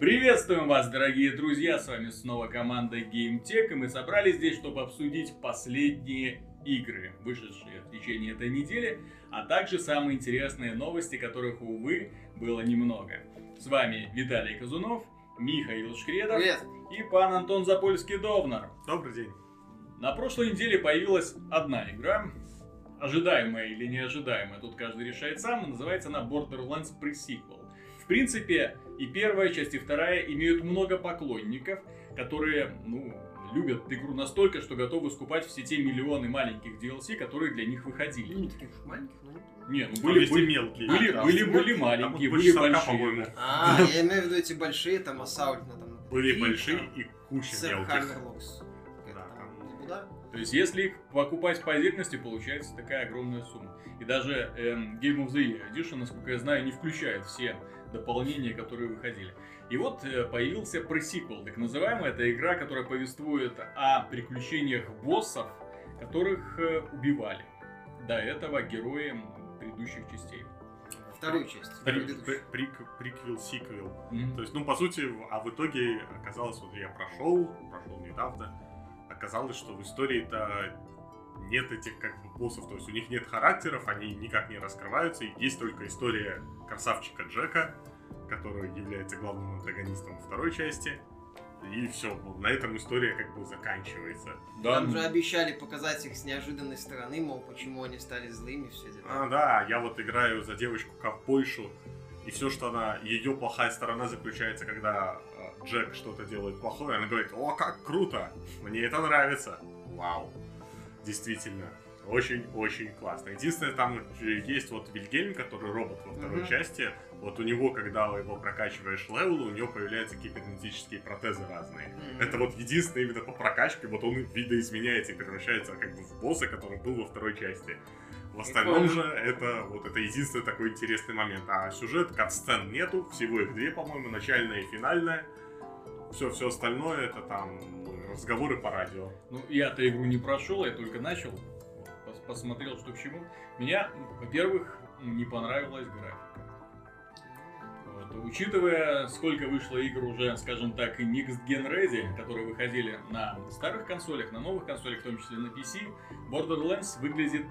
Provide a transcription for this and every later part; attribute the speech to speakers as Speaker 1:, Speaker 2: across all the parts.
Speaker 1: Приветствуем вас, дорогие друзья! С вами снова команда GameTech, и мы собрались здесь, чтобы обсудить последние игры, вышедшие в течение этой недели, а также самые интересные новости, которых, увы, было немного. С вами Виталий Казунов, Михаил Шкредов
Speaker 2: Привет.
Speaker 1: и пан Антон Запольский-Довнар.
Speaker 3: Добрый день.
Speaker 1: На прошлой неделе появилась одна игра, ожидаемая или неожидаемая, тут каждый решает сам, называется она Borderlands Pre-Sequel. В принципе, и первая часть, и вторая имеют много поклонников, которые, ну, любят игру настолько, что готовы скупать все те миллионы маленьких DLC, которые для них
Speaker 2: Ну,
Speaker 1: выходили.
Speaker 2: не таких уж маленьких, но не
Speaker 1: ну
Speaker 3: Были,
Speaker 1: были, были,
Speaker 3: мелкие.
Speaker 1: были,
Speaker 2: А, да.
Speaker 1: были, были
Speaker 2: Мелкие,
Speaker 1: маленькие, были
Speaker 3: больше 40,
Speaker 1: большие.
Speaker 3: по-моему.
Speaker 2: А, я имею в виду эти большие, там, ну, там,
Speaker 3: Были большие и куча
Speaker 2: Сэр
Speaker 3: мелких.
Speaker 1: То есть, если их покупать по отдельности, получается такая огромная сумма. И даже эм, Game of the Year Edition, насколько я знаю, не включает все дополнения, которые выходили. И вот э, появился пресиквел, так называемый. Это игра, которая повествует о приключениях боссов, которых э, убивали. До этого герои предыдущих частей.
Speaker 2: Вторую часть.
Speaker 3: При- при- прик- Приквел, сиквел.
Speaker 1: Мгм.
Speaker 3: То есть, ну, по сути, а в итоге оказалось, вот я прошел, прошел недавно, оказалось, что в истории-то нет этих как бы боссов, то есть у них нет характеров, они никак не раскрываются, и есть только история красавчика Джека, который является главным антагонистом второй части, и все, на этом история как бы заканчивается.
Speaker 1: Да,
Speaker 2: Там же обещали показать их с неожиданной стороны, мол, почему они стали злыми, все
Speaker 3: А,
Speaker 2: дела.
Speaker 3: да, я вот играю за девочку ковбойшу, и все, что она, ее плохая сторона заключается, когда э, Джек что-то делает плохое, она говорит, о, как круто, мне это нравится. Вау, действительно, очень-очень классно. Единственное, там есть вот Вильгельм, который робот во второй
Speaker 2: Мгм.
Speaker 3: части, вот у него, когда его прокачиваешь level, у него появляются кибернетические протезы разные.
Speaker 2: Мгм.
Speaker 3: Это вот единственное именно по прокачке, вот он видоизменяется и превращается как бы в босса, который был во второй части. В остальном же это вот это единственный такой интересный момент. А сюжет, катсцен нету, всего их две, по-моему, начальная и финальная. Все, все остальное это там разговоры по радио.
Speaker 1: Ну, я-то игру не прошел, я только начал, посмотрел, что к чему. Меня, во-первых, не понравилась графика. Вот, Учитывая, сколько вышло игр уже, скажем так, Next Gen Ready, которые выходили на старых консолях, на новых консолях, в том числе на PC, Borderlands выглядит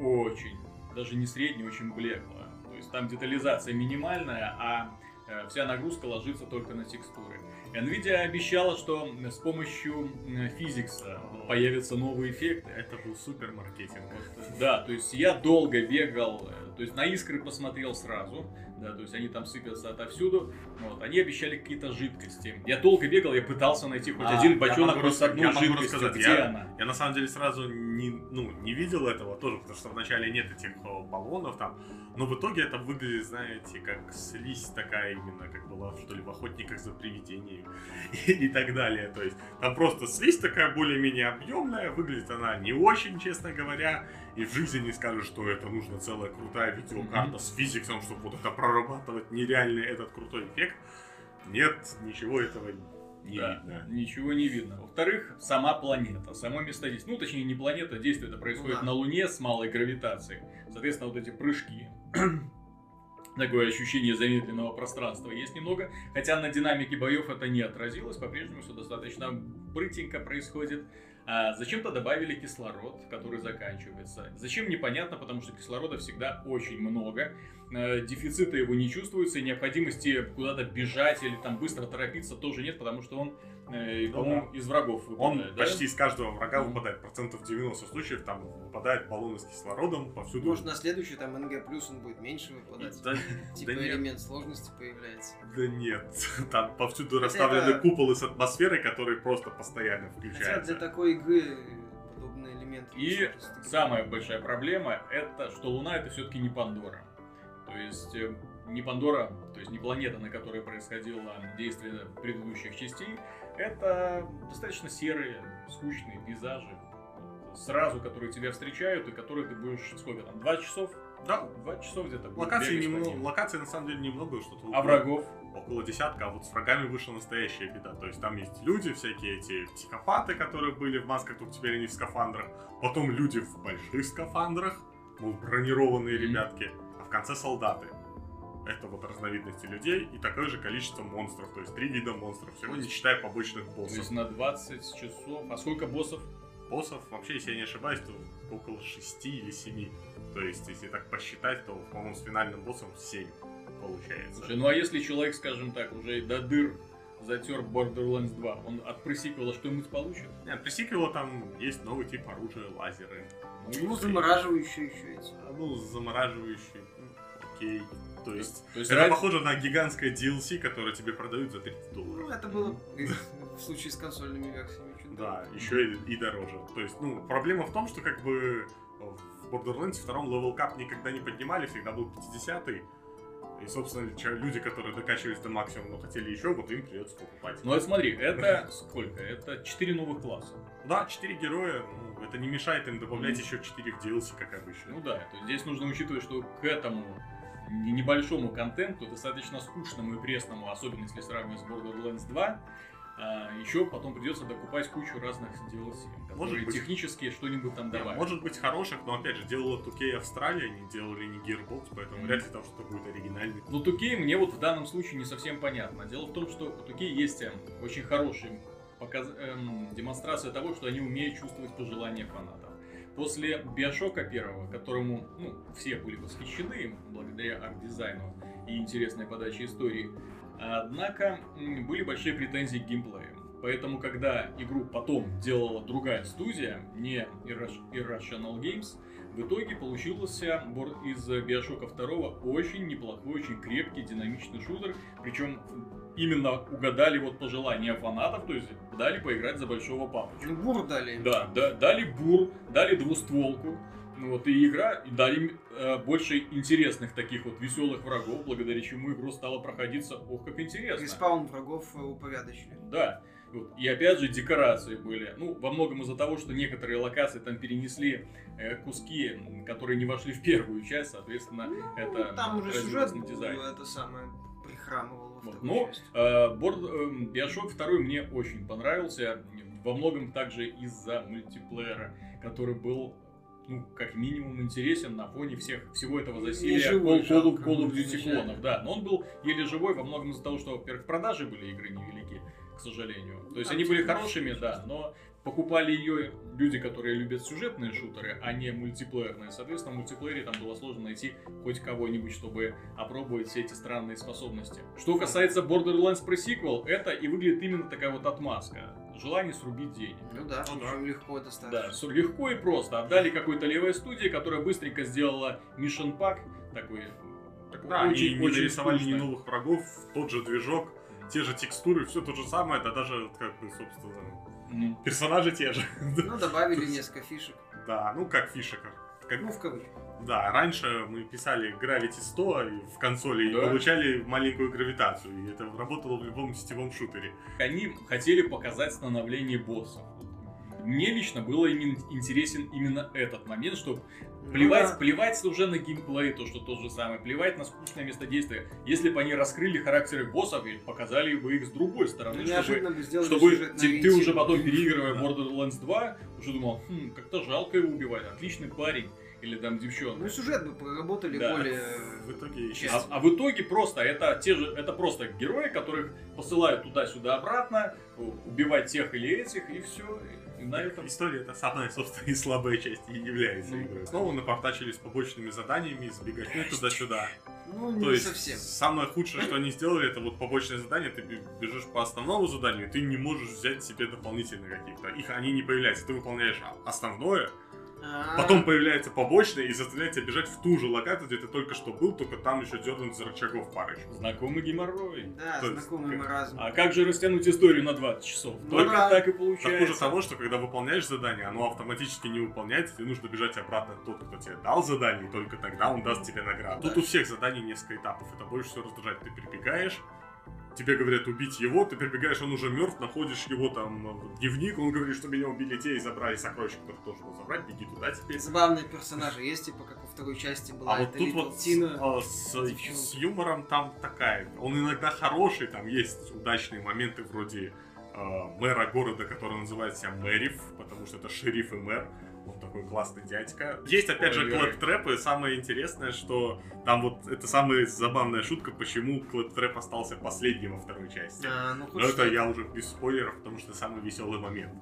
Speaker 1: очень, даже не средне, очень блекло. То есть там детализация минимальная, а э, вся нагрузка ложится только на текстуры. Nvidia обещала, что с помощью э, физикса появятся новые эффекты.
Speaker 3: Это был супер маркетинг.
Speaker 1: Вот, да, то есть я долго бегал, э, то есть на искры посмотрел сразу, да, то есть они там сыпятся отовсюду. Вот, они обещали какие-то жидкости. Я долго бегал, я пытался найти хоть
Speaker 3: А,
Speaker 1: один бочонок хоть жидкостью.
Speaker 3: рассказать.
Speaker 1: Где
Speaker 3: Я-
Speaker 1: она?
Speaker 3: Я на самом деле сразу не, ну, не видел этого тоже, потому что вначале нет этих баллонов там. Но в итоге это выглядит, знаете, как слизь такая именно, как была, что ли, в охотниках за привидениями и, и так далее. То есть там просто слизь такая более-менее объемная, выглядит она не очень, честно говоря. И в жизни не скажешь, что это нужна целая крутая видеокарта с физиксом, чтобы вот это прорабатывать нереальный этот крутой эффект. Нет, ничего этого не
Speaker 1: Да,
Speaker 3: видно.
Speaker 1: Ничего не видно. Во-вторых, сама планета, само место действия. Ну, точнее, не планета, действие это происходит
Speaker 2: Ну да.
Speaker 1: на Луне с малой гравитацией. Соответственно, вот эти прыжки. Такое ощущение замедленного пространства есть немного. Хотя на динамике боев это не отразилось. По-прежнему все достаточно брытенько происходит. А зачем-то добавили кислород, который заканчивается. Зачем, непонятно, потому что кислорода всегда очень много. Э, Дефицита его не чувствуется, и необходимости куда-то бежать или там быстро торопиться тоже нет, потому что он, э,
Speaker 3: Ну
Speaker 1: по-моему, из врагов
Speaker 3: Он
Speaker 1: выпадает, да?
Speaker 3: почти из каждого врага
Speaker 1: Мгм.
Speaker 3: выпадает. Процентов 90 случаев там выпадает баллоны с кислородом повсюду.
Speaker 2: Может, на следующий там НГ плюс он будет меньше выпадать.
Speaker 3: Да,
Speaker 2: Типа
Speaker 3: да нет.
Speaker 2: элемент сложности появляется.
Speaker 3: да нет. Там повсюду
Speaker 2: Хотя
Speaker 3: расставлены
Speaker 2: это-
Speaker 3: куполы с атмосферой, которые просто постоянно
Speaker 2: Хотя для
Speaker 3: включаются.
Speaker 2: такой игры подобные элементы...
Speaker 1: И самая большая проблема это, что Луна это все-таки не Пандора. То есть э, не Пандора, то есть не планета, на которой происходило действие предыдущих частей, это достаточно серые, скучные пейзажи, сразу, которые тебя встречают и которые ты будешь сколько там, два часов?
Speaker 3: Да,
Speaker 1: Два часов где-то по
Speaker 3: немного,
Speaker 1: ним.
Speaker 3: локаций на самом деле немного, что-то
Speaker 1: А врагов?
Speaker 3: около десятка, а вот с врагами вышла настоящая беда. То есть там есть люди, всякие эти психопаты, которые были в масках, только теперь они в скафандрах. Потом люди в больших скафандрах, мол, бронированные
Speaker 1: Мгм.
Speaker 3: ребятки. В конце солдаты. это вот разновидности людей, и такое же количество монстров, то есть три вида монстров, всего не считая побочных
Speaker 1: То
Speaker 3: боссов.
Speaker 1: есть на 20 часов. А сколько боссов?
Speaker 3: Боссов, вообще, если я не ошибаюсь, то около 6 или 7. То есть, если так посчитать, то, по-моему, с финальным боссом 7 получается.
Speaker 1: Слушай, ну а если человек, скажем так, уже до дыр затер Borderlands 2, он от пресиквела что-нибудь получит?
Speaker 3: Нет, при сиквелу там есть новый тип оружия, лазеры.
Speaker 2: Ну, замораживающие еще эти.
Speaker 3: А, Ну, замораживающий, ну, окей. То есть,
Speaker 1: То есть
Speaker 3: это
Speaker 1: ради-
Speaker 3: похоже на гигантское DLC, которое тебе продают за 30
Speaker 2: Ну,
Speaker 3: долларов.
Speaker 2: это было в случае с консольными версиями.
Speaker 3: Да, еще и, и дороже. То есть, ну, проблема в том, что как бы в Borderlands втором level cap никогда не поднимали, всегда был 50-й. И, собственно, люди, которые докачивались до максимума, но хотели еще, вот им придется покупать.
Speaker 1: Ну вот смотри, это сколько? Это 4 новых класса.
Speaker 3: Да, 4 героя, ну, это не мешает им добавлять
Speaker 1: Мгм.
Speaker 3: еще 4 в DLC, как обычно.
Speaker 1: Ну да, то есть здесь нужно учитывать, что к этому небольшому контенту, достаточно скучному и пресному, особенно если сравнивать с Borderlands 2, еще потом придется докупать кучу разных DLC,
Speaker 3: Может быть.
Speaker 1: технически что-нибудь там добавят.
Speaker 3: Может быть хороших, но опять же, делала 2K Австралия, не делали не Gearbox, поэтому
Speaker 1: Мгм.
Speaker 3: вряд ли там что-то будет оригинальное.
Speaker 1: Но Тукей мне вот в данном случае не совсем понятно. Дело в том, что у Тукей есть эм, очень хорошая показ... эм, демонстрация того, что они умеют чувствовать пожелания фанатов. После Биошока первого, которому ну, все были восхищены благодаря арт-дизайну и интересной подаче истории, однако были большие претензии к геймплею. Поэтому, когда игру потом делала другая студия, не Irrational Games, в итоге получился из Биошока 2 очень неплохой, очень крепкий, динамичный шутер. Причем именно угадали вот пожелания фанатов, то есть дали поиграть за большого папочку.
Speaker 2: Ну, бур дали.
Speaker 1: Да, да, дали бур, дали двустволку. Ну Вот, и игра, и дали э, больше интересных таких вот веселых врагов, благодаря чему игру стало проходиться, ох, как интересно.
Speaker 2: Респаун врагов э, упорядочили.
Speaker 1: Да. Вот. И опять же декорации были. Ну, во многом из-за того, что некоторые локации там перенесли э, куски, которые не вошли в первую часть, соответственно, это
Speaker 2: Ну, там уже сюжет был, это самое прихрамывал второй
Speaker 1: Но э, Борд, э, Bioshock 2 мне очень понравился. Во многом также из-за мультиплеера, который был ну, как минимум интересен на фоне всех, всего этого засилия Call, Call, of Duty клонов. Да, но он был еле живой во многом из-за того, что, во-первых, продажи были игры невелики, к сожалению. То есть
Speaker 2: Там
Speaker 1: они были
Speaker 2: типа
Speaker 1: хорошими, да, но покупали ее люди, которые любят сюжетные шутеры, а не мультиплеерные. Соответственно, в мультиплеере там было сложно найти хоть кого-нибудь, чтобы опробовать все эти странные способности. Что касается Borderlands Pre-Sequel, это и выглядит именно такая вот отмазка. Желание срубить денег.
Speaker 2: Ну да,
Speaker 3: Ну да.
Speaker 2: легко
Speaker 1: Да,
Speaker 2: достаточно.
Speaker 1: с- легко и просто. Отдали какой-то левой студии, которая быстренько сделала Mission Pack, такой, такой
Speaker 3: Да,
Speaker 1: очень,
Speaker 3: и не
Speaker 1: очень
Speaker 3: нарисовали ни
Speaker 1: скучный.
Speaker 3: новых врагов, тот же движок, те же текстуры, все то же самое, да даже, как бы, собственно, Персонажи те же.
Speaker 2: Ну, добавили несколько фишек.
Speaker 3: Да, ну как фишек. Как,
Speaker 2: Ну, в кавычках.
Speaker 3: да, раньше мы писали Gravity 100 и в консоли
Speaker 1: Да.
Speaker 3: и получали маленькую гравитацию, и это работало в любом сетевом шутере.
Speaker 1: Они хотели показать становление боссов. Мне лично было именно интересен именно этот момент, что плевать,
Speaker 2: Ну да.
Speaker 1: плевать уже на геймплей, то, что то же самое, плевать на скучное место действия. Если бы они раскрыли характеры боссов и показали бы их с другой стороны, чтобы
Speaker 2: Неожиданно
Speaker 1: чтобы
Speaker 2: сюжетно
Speaker 1: ты, ты уже потом, переигрывая Borderlands 2, уже думал, хм, как-то жалко его убивать, отличный парень, или там девчонка.
Speaker 2: Ну, сюжет бы проработали
Speaker 1: Да.
Speaker 2: более...
Speaker 3: В итоге еще...
Speaker 1: А, а в итоге просто это те же, это просто герои, которых посылают туда-сюда обратно, убивать тех или этих, и все. На этом.
Speaker 3: История это самая, собственно, и слабая часть и является
Speaker 1: Ну,
Speaker 3: игрой. Снова напортачили с побочными заданиями, сбегать туда-сюда.
Speaker 2: Ну,
Speaker 3: То
Speaker 2: не
Speaker 3: есть
Speaker 2: совсем.
Speaker 3: самое худшее, что они сделали, это вот побочное задание, ты бе- бежишь по основному заданию, и ты не можешь взять себе дополнительные каких-то. Их они не появляются. Ты выполняешь основное, потом появляется побочное и заставляет тебя бежать в ту же локацию, где ты только что был, только там еще дернуть за рычагов парочку.
Speaker 1: Знакомый геморрой.
Speaker 2: Да,
Speaker 3: то есть,
Speaker 2: знакомый
Speaker 3: как-
Speaker 2: маразм.
Speaker 1: А как же растянуть историю на 20 часов?
Speaker 2: Ну
Speaker 1: Только
Speaker 2: да.
Speaker 1: так и
Speaker 3: Так
Speaker 1: получается.
Speaker 3: хуже того, что когда выполняешь задание, оно автоматически не выполняется, тебе нужно бежать обратно тот, кто тебе дал задание, и только тогда он даст тебе награду.
Speaker 2: Да.
Speaker 3: Тут у всех заданий несколько этапов, это больше всего раздражает. Ты прибегаешь, тебе говорят убить его, ты прибегаешь, он уже мертв, находишь его там в дневник, он говорит, что меня убили те и забрали сокровища, которые тоже надо забрать, беги туда теперь.
Speaker 2: Забавные персонажи есть, типа, как во второй части была
Speaker 3: А вот тут вот с, а, с-
Speaker 2: девчонка.
Speaker 3: с юмором там такая. Он иногда хороший, там есть удачные моменты вроде э, мэра города, который называет себя Мэриф, потому что это шериф и мэр. Он такой классный дядька. Есть, опять же,
Speaker 1: Спойлеры.
Speaker 3: Claptrap, и самое интересное, что там вот это самая забавная шутка, почему Claptrap остался последним во второй части.
Speaker 2: А, ну,
Speaker 3: Но это
Speaker 2: что-то.
Speaker 3: я уже без спойлеров, потому что самый веселый момент.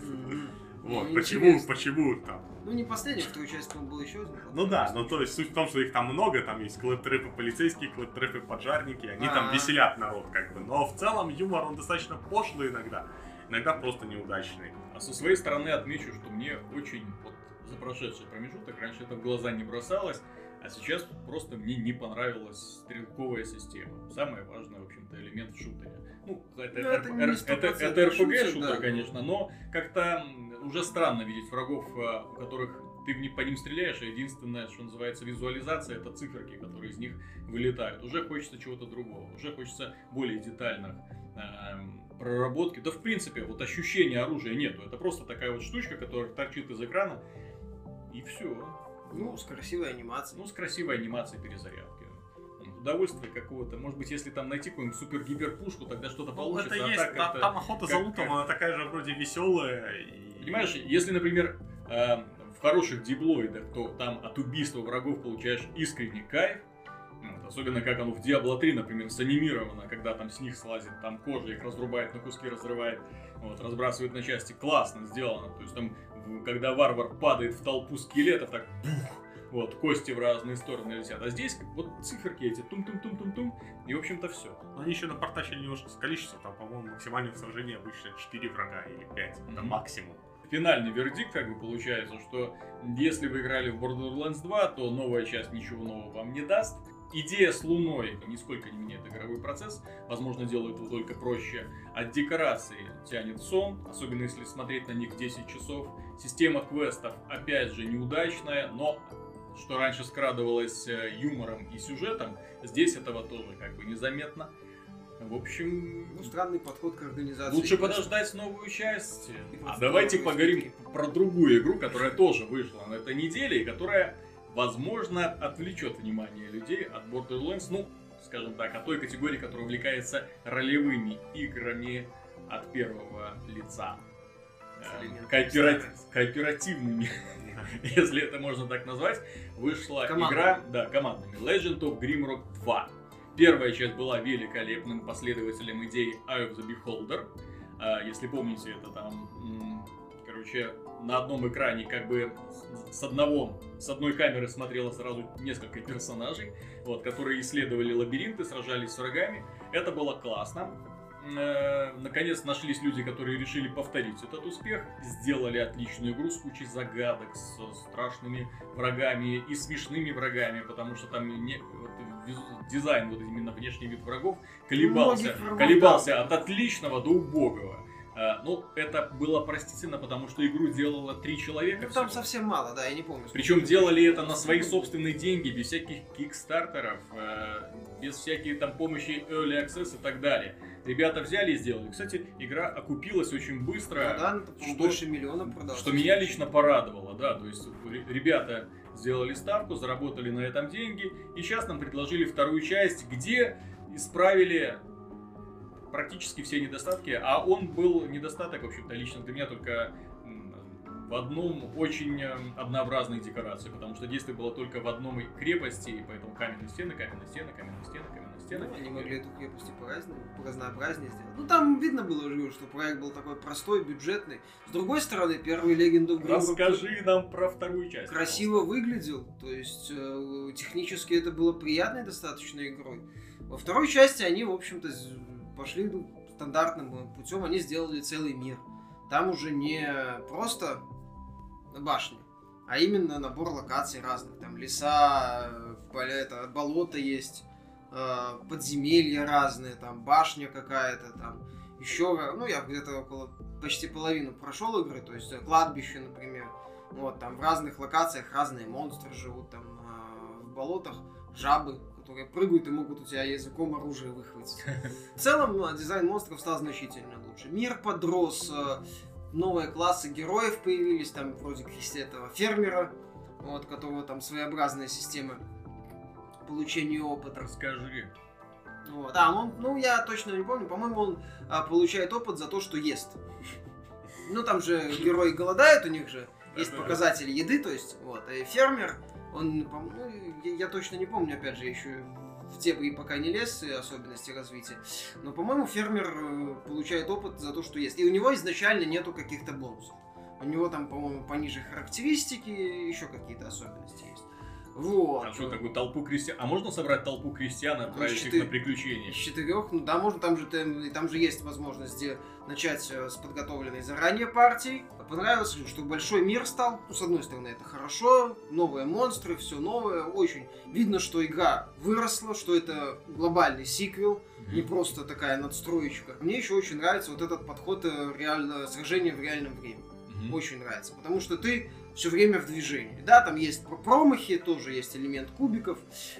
Speaker 2: Мгм.
Speaker 3: Вот,
Speaker 2: Ну,
Speaker 3: почему,
Speaker 2: интересно.
Speaker 3: почему там?
Speaker 2: Ну, не последний, вторую часть, по был еще один.
Speaker 3: Ну да, ну то есть суть в том, что их там много, там есть клэп-трэпы полицейские, клэп-трэпы поджарники, они там
Speaker 2: А.
Speaker 3: веселят народ как бы. Но в целом юмор, он достаточно пошлый иногда, иногда просто неудачный.
Speaker 1: А со своей стороны отмечу, что мне очень вот за прошедший промежуток, раньше это в глаза не бросалось, а сейчас просто мне не понравилась стрелковая система. Самый важный, в общем-то, элемент шутера. Ну, это,
Speaker 2: Ну, это
Speaker 1: р-
Speaker 2: не
Speaker 1: р- это, это
Speaker 2: шутер,
Speaker 1: RPG-шутер,
Speaker 2: да.
Speaker 1: конечно, но как-то уже странно видеть врагов, а, у которых ты в них- по ним стреляешь, и единственное, что называется визуализация, это циферки, которые из них вылетают. Уже хочется чего-то другого, уже хочется более детальных эм, проработки. Да, в принципе, вот ощущения оружия нету. Это просто такая вот штучка, которая торчит из экрана, и все.
Speaker 2: Ну, с красивой анимацией.
Speaker 1: Ну, с красивой анимацией перезарядки. Удовольствие какого-то. Может быть, если там найти какую-нибудь супер-гипер-пушку, тогда что-то
Speaker 3: Ну,
Speaker 1: получится.
Speaker 3: это
Speaker 1: а
Speaker 3: есть,
Speaker 1: так
Speaker 3: та-
Speaker 1: это-
Speaker 3: там охота за лутом,
Speaker 1: как-
Speaker 3: она такая же вроде веселая. И...
Speaker 1: Понимаешь, если, например, э, в хороших диблоидах, то там от убийства врагов получаешь искренний кайф. Особенно как оно в Diablo 3, например, санимировано, когда там с них слазит, там кожа их разрубает на куски, разрывает, вот, разбрасывает на части. Классно сделано. То есть там, когда варвар падает в толпу скелетов, так бух, вот, кости в разные стороны летят. А здесь вот циферки эти, тум-тум-тум-тум-тум, и, в общем-то, все.
Speaker 3: Но они еще напортачили немножко с количеством, там, по-моему, максимальное в сражении обычно 4 врага или 5, это
Speaker 1: Мгм.
Speaker 3: максимум.
Speaker 1: финальный вердикт, как бы получается, что если вы играли в Borderlands 2, то новая часть ничего нового вам не даст. Идея с Луной нисколько не меняет игровой процесс, возможно, делает его только проще. От декорации тянет сон, особенно если смотреть на них 10 часов. Система квестов, опять же, неудачная, но что раньше скрадывалось э, юмором и сюжетом, здесь этого тоже как бы незаметно. В общем,
Speaker 2: Ну, странный подход к организации.
Speaker 1: Лучше подождать новую часть. А давайте поговорим про другую игру, которая тоже вышла на этой неделе и которая, возможно, отвлечет внимание людей от Borderlands, ну, скажем так, от той категории, которая увлекается ролевыми играми от первого лица. Эм,
Speaker 2: Элемент
Speaker 1: коопера-
Speaker 2: Silence.
Speaker 1: Кооперативными, если это можно так назвать, вышла
Speaker 2: Командными.
Speaker 1: игра, да, командными, Legend of Grimrock 2. Первая часть была великолепным последователем идей Eye of the Beholder. А, Если помните, это там, короче, на одном экране как бы с одного, с одной камеры смотрело сразу несколько персонажей, вот, которые исследовали лабиринты, сражались с врагами. Это было классно. Э, Наконец нашлись люди, которые решили повторить этот успех, сделали отличную игру с кучей загадок, с страшными врагами и смешными врагами, потому что там не, вот, дизайн, вот именно внешний вид врагов колебался,
Speaker 2: врагов,
Speaker 1: колебался от отличного до убогого. А, Ну, это было простительно, потому что игру делало три человека.
Speaker 2: Ну, там
Speaker 1: всего.
Speaker 2: совсем мало, да, я не помню.
Speaker 1: Причем делали это на свои собственные деньги, без всяких кикстартеров, э, без всяких там помощи Early Access и так далее. Ребята взяли и сделали. Кстати, игра окупилась очень быстро.
Speaker 2: Ну, да,
Speaker 1: что-
Speaker 2: больше миллиона продалась.
Speaker 1: Что меня лично порадовало, да, то есть ре- ребята сделали ставку, заработали на этом деньги, и сейчас нам предложили вторую часть, где исправили практически все недостатки, а он был недостаток, в общем-то, лично для меня только в одном очень эм, однообразной декорации, потому что действие было только в одном крепости, и поэтому каменные стены, каменные стены, каменные стены, каменные стены.
Speaker 2: Ну, они могли эту крепость и по-разному, разнообразнее сделать. Ну, там видно было что проект был такой простой, бюджетный. С другой стороны, первый of Grimrock
Speaker 1: Расскажи нам про вторую часть.
Speaker 2: красиво выглядел. То есть, э, технически это было приятной достаточно игрой. Во второй части они, в общем-то, пошли стандартным путем. Они сделали целый мир. Там уже не просто башни, а именно набор локаций разных. Там леса, поля, это, болото есть, э, подземелья разные, там башня какая-то, там еще, ну я где-то около почти половину прошел игры, то есть э, кладбище, например. Вот, там в разных локациях разные монстры живут, там э, в болотах жабы, которые прыгают и могут у тебя языком оружие выхватить. В целом, ну, дизайн монстров стал значительно лучше. Мир подрос, э, новые классы героев появились, там вроде как есть этого фермера, вот, которого там своеобразная система получения опыта.
Speaker 1: Расскажи.
Speaker 2: Вот. А, ну, ну я точно не помню, по-моему, он а, получает опыт за то, что ест. Ну там же герои голодают, у них же есть показатели еды, то есть, вот, и фермер, он, ну, я, я точно не помню, опять же, еще в те бои пока не лез, и особенности развития, но, по-моему, фермер э, получает опыт за то, что ест, и у него изначально нету каких-то бонусов. У него там, по-моему, пониже характеристики, еще какие-то особенности есть. Вот.
Speaker 1: А что, такую толпу крестьян? А можно собрать толпу крестьян и отправить их
Speaker 2: четыре-
Speaker 1: на приключения?
Speaker 2: Из четырех, ну да, можно, там же, там, же есть возможность где начать э, с подготовленной заранее партии. Понравилось, ли, что большой мир стал, ну, с одной стороны, это хорошо, новые монстры, все новое, очень видно, что игра выросла, что это глобальный сиквел, не просто такая надстроечка. Мне еще очень нравится вот этот подход э, реально, сражения в реальном времени.
Speaker 1: Мгм.
Speaker 2: Очень нравится, потому что ты все время в движении. Да, там есть про- промахи, тоже есть элемент кубиков,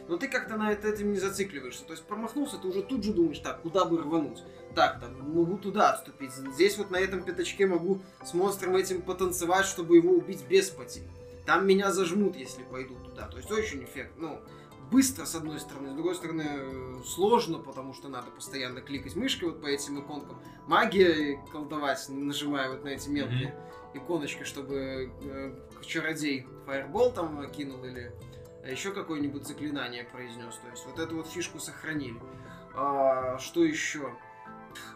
Speaker 2: но ты как-то на этим не зацикливаешься. То есть промахнулся, ты уже тут же думаешь, так, куда бы рвануть? Так, там, могу туда отступить. Здесь вот на этом пятачке могу с монстром этим потанцевать, чтобы его убить без потерь. Там меня зажмут, если пойду туда. То есть очень эффект, ну, быстро, с одной стороны, с другой стороны, э, сложно, потому что надо постоянно кликать мышкой вот по этим иконкам. Магия колдовать, нажимая вот на эти мелкие иконочки, чтобы э, чародей фаербол там кинул или еще какое-нибудь заклинание произнес. То есть вот эту вот фишку сохранили. А, что еще?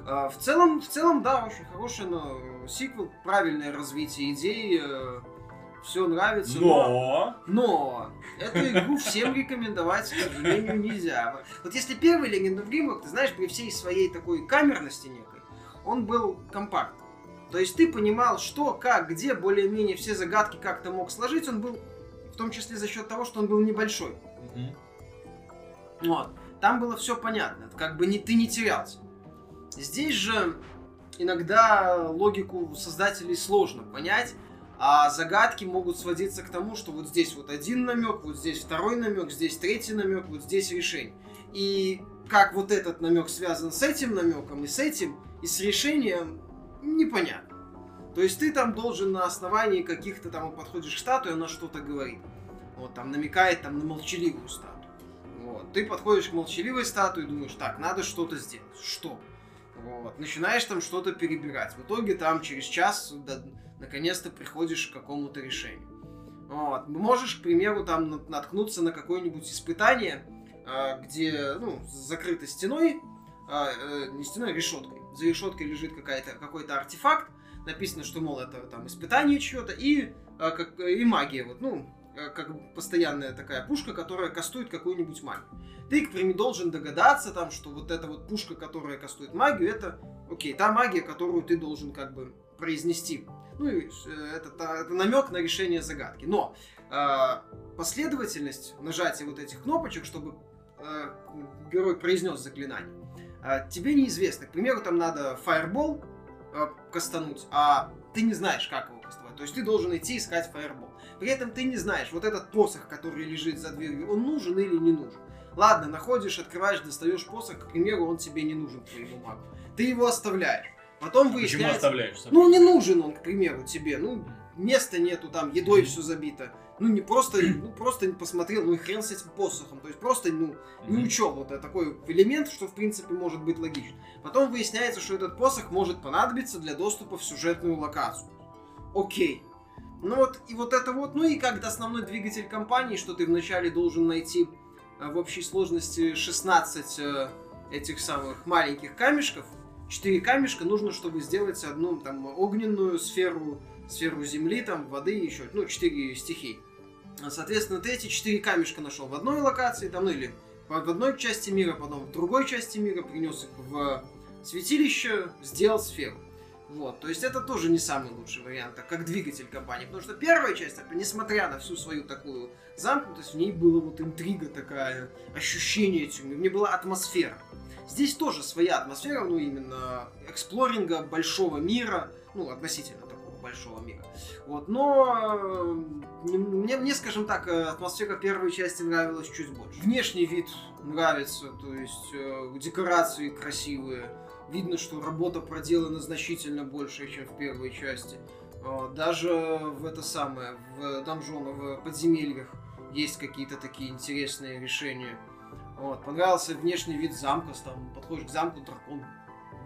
Speaker 2: А, в целом, в целом, да, очень хороший но, сиквел, правильное развитие идей, все нравится. но-
Speaker 1: Но...
Speaker 2: но эту игру всем рекомендовать, к сожалению, нельзя. Вот если первый Legend of Grimlock, ты знаешь, при всей своей такой камерности некой, он был компактный. То есть ты понимал, что, как, где, более-менее все загадки как-то мог сложить. Он был, в том числе за счет того, что он был небольшой.
Speaker 1: Мгм.
Speaker 2: Вот. Там было все понятно, как бы не, ты не терялся. Здесь же иногда логику создателей сложно понять, а загадки могут сводиться к тому, что вот здесь вот один намек, вот здесь второй намек, здесь третий намек, вот здесь решение. И как вот этот намек связан с этим намеком и с этим, и с решением, непонятно. То есть ты там должен на основании каких-то там подходишь к статуе, она что-то говорит. Вот там намекает там на молчаливую статую. Вот. Ты подходишь к молчаливой статуе и думаешь, так, надо что-то сделать. Что? Вот. Начинаешь там что-то перебирать. В итоге там через час наконец-то приходишь к какому-то решению. Вот. Можешь, к примеру, там нат- наткнуться на какое-нибудь испытание, а, где, ну, закрыто стеной, а, э, не стеной, а решеткой. За решеткой лежит какая-то, какой-то артефакт, написано, что, мол, это там испытание чье-то, и, а, как, и магия, вот, ну, как постоянная такая пушка, которая кастует какую-нибудь магию. Ты, к примеру, должен догадаться там, что вот эта вот пушка, которая кастует магию, это, окей, та магия, которую ты должен как бы произнести. Ну, и э, это, та- это намек на решение загадки. Но э, последовательность нажатия вот этих кнопочек, чтобы э, герой произнес заклинание, э, тебе неизвестно. К примеру, там надо фаербол э, кастануть, а ты не знаешь, как его кастовать. То есть ты должен идти искать фаербол. При этом ты не знаешь, вот этот посох, который лежит за дверью, он нужен или не нужен. Ладно, находишь, открываешь, достаешь посох, к примеру, он тебе не нужен, твоему магу. Ты его оставляешь. Потом
Speaker 1: А Почему
Speaker 2: выясняется...
Speaker 1: оставляешь? собой?
Speaker 2: Ну, не нужен он, к примеру, тебе. Ну, места нету, там, едой все забито. Ну, не просто, ну, просто не посмотрел, ну и хрен с этим посохом. То есть просто, ну, не учел вот это такой элемент, что, в принципе, может быть логично. Потом выясняется, что этот посох может понадобиться для доступа в сюжетную локацию. Окей. Ну вот, и вот это вот, ну и как основной двигатель компании, что ты вначале должен найти э, в общей сложности 16 э, этих самых маленьких камешков. 4 камешка нужно, чтобы сделать одну там огненную сферу, сферу земли, там воды еще, ну, 4 стихии. Соответственно, ты эти 4 камешка нашел в одной локации, там, ну или в одной части мира, потом в другой части мира, принес их в святилище, сделал сферу. Вот, то есть это тоже не самый лучший вариант, так как двигатель компании, потому что первая часть, несмотря на всю свою такую замкнутость, в ней была вот интрига такая, ощущение тюрьмы, в ней была атмосфера. Здесь тоже своя атмосфера, ну именно эксплоринга большого мира, ну относительно такого большого мира. Вот, но э, не- мне, мне, скажем так, э, атмосфера первой части нравилась чуть больше. Внешний вид нравится, то есть э, декорации красивые. Видно, что работа проделана значительно больше, чем в первой части. Э, Даже в это самое, в донжонах, в подземельях есть какие-то такие интересные решения. Вот, понравился внешний вид замка, там подходишь к замку, дракон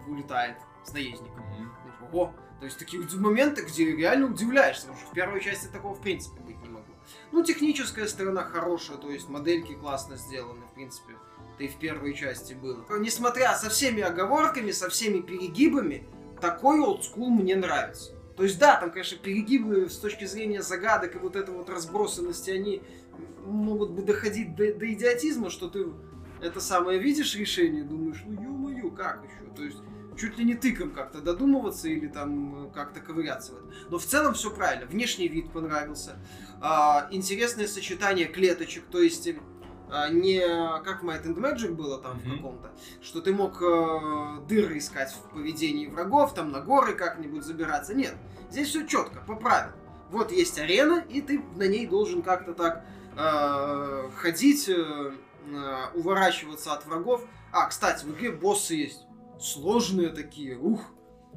Speaker 2: улетает с наездником.
Speaker 1: Мгм.
Speaker 2: Ого! То есть такие моменты, где реально удивляешься, потому что в первой части такого в принципе быть не могло. Ну, техническая сторона хорошая, то есть модельки классно сделаны, в принципе. Это и в первой части было. Несмотря со всеми оговорками, со всеми перегибами, такой олдскул мне нравится. То есть, да, там, конечно, перегибы с точки зрения загадок и вот этой вот разбросанности, они могут бы доходить до, до идиотизма, что ты это самое видишь решение, думаешь, ну ё-моё, как еще? То есть, чуть ли не тыком как-то додумываться или там э, как-то ковыряться в этом. Но в целом все правильно. Внешний вид понравился. А, интересное сочетание клеточек, то есть э, а, не как в Might and Magic было там в
Speaker 1: Мгм.
Speaker 2: каком-то, что ты мог э, дыры искать в поведении врагов, там на горы как-нибудь забираться. Нет, здесь все четко, по правилам. Вот есть арена, и ты на ней должен как-то так э, ходить, э, э, уворачиваться от врагов. А, кстати, в игре боссы есть сложные такие, ух,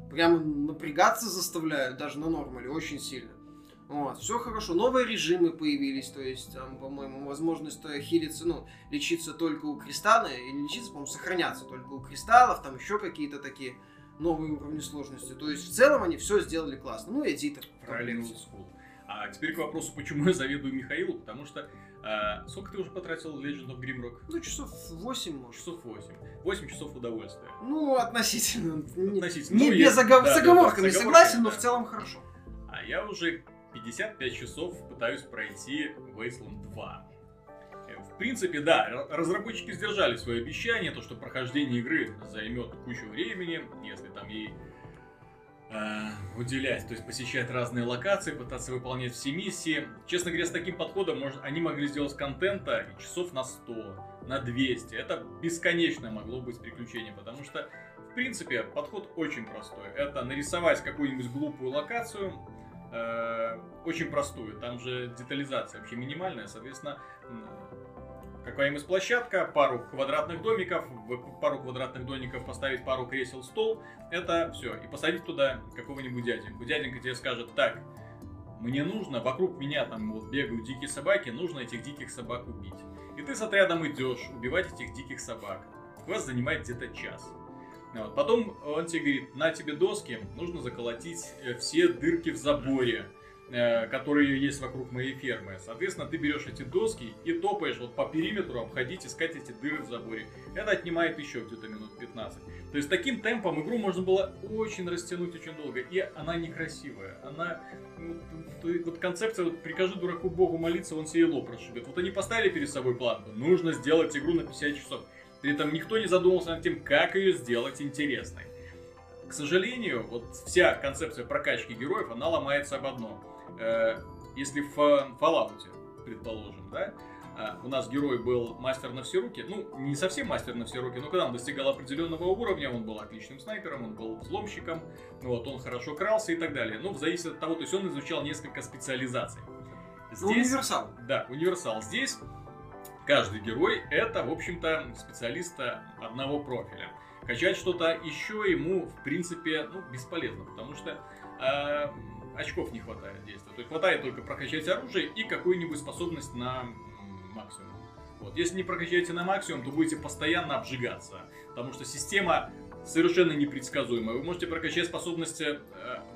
Speaker 2: прямо напрягаться заставляют, даже на нормале, очень сильно. Вот, все хорошо. Новые режимы появились, то есть, там, по-моему, возможность э, хилиться, ну, лечиться только у кристалла, или лечиться, по-моему, сохраняться только у кристаллов, там еще какие-то такие новые уровни сложности. То есть, в целом, они все сделали классно. Ну, и эдитор.
Speaker 1: Правильный
Speaker 2: комплекте.
Speaker 1: А теперь к вопросу, почему я завидую Михаилу, потому что а, сколько ты уже потратил в Legend of Grimrock?
Speaker 2: Ну, часов 8, может.
Speaker 1: Часов 8. 8 часов удовольствия.
Speaker 2: Ну, относительно.
Speaker 1: Относительно.
Speaker 2: не
Speaker 1: Ну,
Speaker 2: без
Speaker 1: есть-
Speaker 2: огов-
Speaker 1: да,
Speaker 2: с
Speaker 1: да,
Speaker 2: оговорками
Speaker 1: да,
Speaker 2: согласен, но
Speaker 1: оговорками,
Speaker 2: в
Speaker 1: да.
Speaker 2: целом хорошо.
Speaker 1: А я уже 55 часов пытаюсь пройти Wasteland 2. Э, В принципе, да, разработчики сдержали свое обещание, то, что прохождение игры займет кучу времени, если там ей э, уделять, то есть посещать разные локации, пытаться выполнять все миссии. Честно говоря, с таким подходом может, они могли сделать контента часов на 100, на 200. Это бесконечное могло быть приключение, потому что, в принципе, подход очень простой. Это нарисовать какую-нибудь глупую локацию, э, очень простую. Там же детализация вообще минимальная, соответственно, какая-нибудь площадка, пару квадратных домиков, пару квадратных домиков поставить пару кресел, стол, это все. И посадить туда какого-нибудь дяденьку. Дяденька тебе скажет, так, мне нужно, вокруг меня там вот бегают дикие собаки, нужно этих диких собак убить. И ты с отрядом идешь убивать этих диких собак. Квест занимает где-то час. Вот. Потом он тебе говорит, на тебе доски, нужно заколотить э, все дырки в заборе, которые есть вокруг моей фермы. Соответственно, ты берешь эти доски и топаешь вот по периметру, обходить, искать эти дыры в заборе. Это отнимает еще где-то минут 15. То есть таким темпом игру можно было очень растянуть очень долго. И она некрасивая. Она... ну, то- то- вот концепция, вот прикажи дураку богу молиться, он себе лоб расшибет. Вот они поставили перед собой планку. Нужно сделать игру на 50 часов. При этом никто не задумался над тем, как ее сделать интересной. К сожалению, вот вся концепция прокачки героев, она ломается об одном. Э, Если в э, Fallout, предположим, да, а, у нас герой был мастер на все руки, ну, не совсем мастер на все руки, но когда он достигал определенного уровня, он был отличным снайпером, он был взломщиком, вот, он хорошо крался и так далее. Ну, в зависимости от того, то есть он изучал несколько специализаций.
Speaker 2: Ну, универсал.
Speaker 1: Да, универсал. Здесь каждый герой это, в общем-то, специалист одного профиля. Качать что-то еще ему, в принципе, ну, бесполезно, потому что э, очков не хватает действия. То есть хватает только прокачать оружие и какую-нибудь способность на максимум. Вот. Если не прокачаете на максимум, то будете постоянно обжигаться, потому что система совершенно непредсказуемая. Вы можете прокачать способность, э,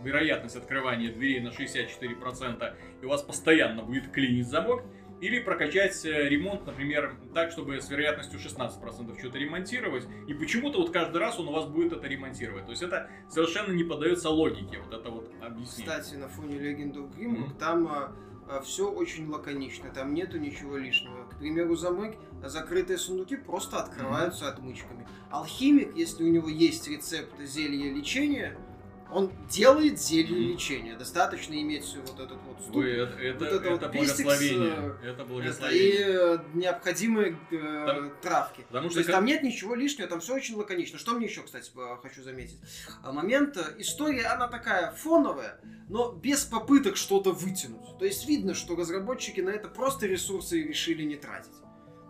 Speaker 1: вероятность открывания дверей на 64%, и у вас постоянно будет клинить замок, или прокачать э, ремонт, например, так, чтобы с вероятностью 16% что-то ремонтировать, и почему-то вот каждый раз он у вас будет это ремонтировать. То есть это совершенно не поддается логике, вот это вот объяснение.
Speaker 2: Кстати, на фоне Legend of
Speaker 1: Мгм.
Speaker 2: там все очень лаконично, там нету ничего лишнего. К примеру, замок, закрытые сундуки просто открываются отмычками. Алхимик, если у него есть рецепт зелья лечения, он делает зелье лечения. Достаточно иметь вот этот вот стук.
Speaker 1: Вы, это, это,
Speaker 2: Вот это вот
Speaker 1: это
Speaker 2: пистикс,
Speaker 1: благословение.
Speaker 2: э,
Speaker 1: Это благословение.
Speaker 2: и э, необходимые э,
Speaker 1: Там-
Speaker 2: травки.
Speaker 1: Потому
Speaker 2: То
Speaker 1: что
Speaker 2: есть
Speaker 1: как-
Speaker 2: там нет ничего лишнего, там все очень лаконично. Что мне еще, кстати, хочу заметить? А, Момент, э, история, она такая фоновая, но без попыток что-то вытянуть. То есть видно, что разработчики на это просто ресурсы решили не тратить.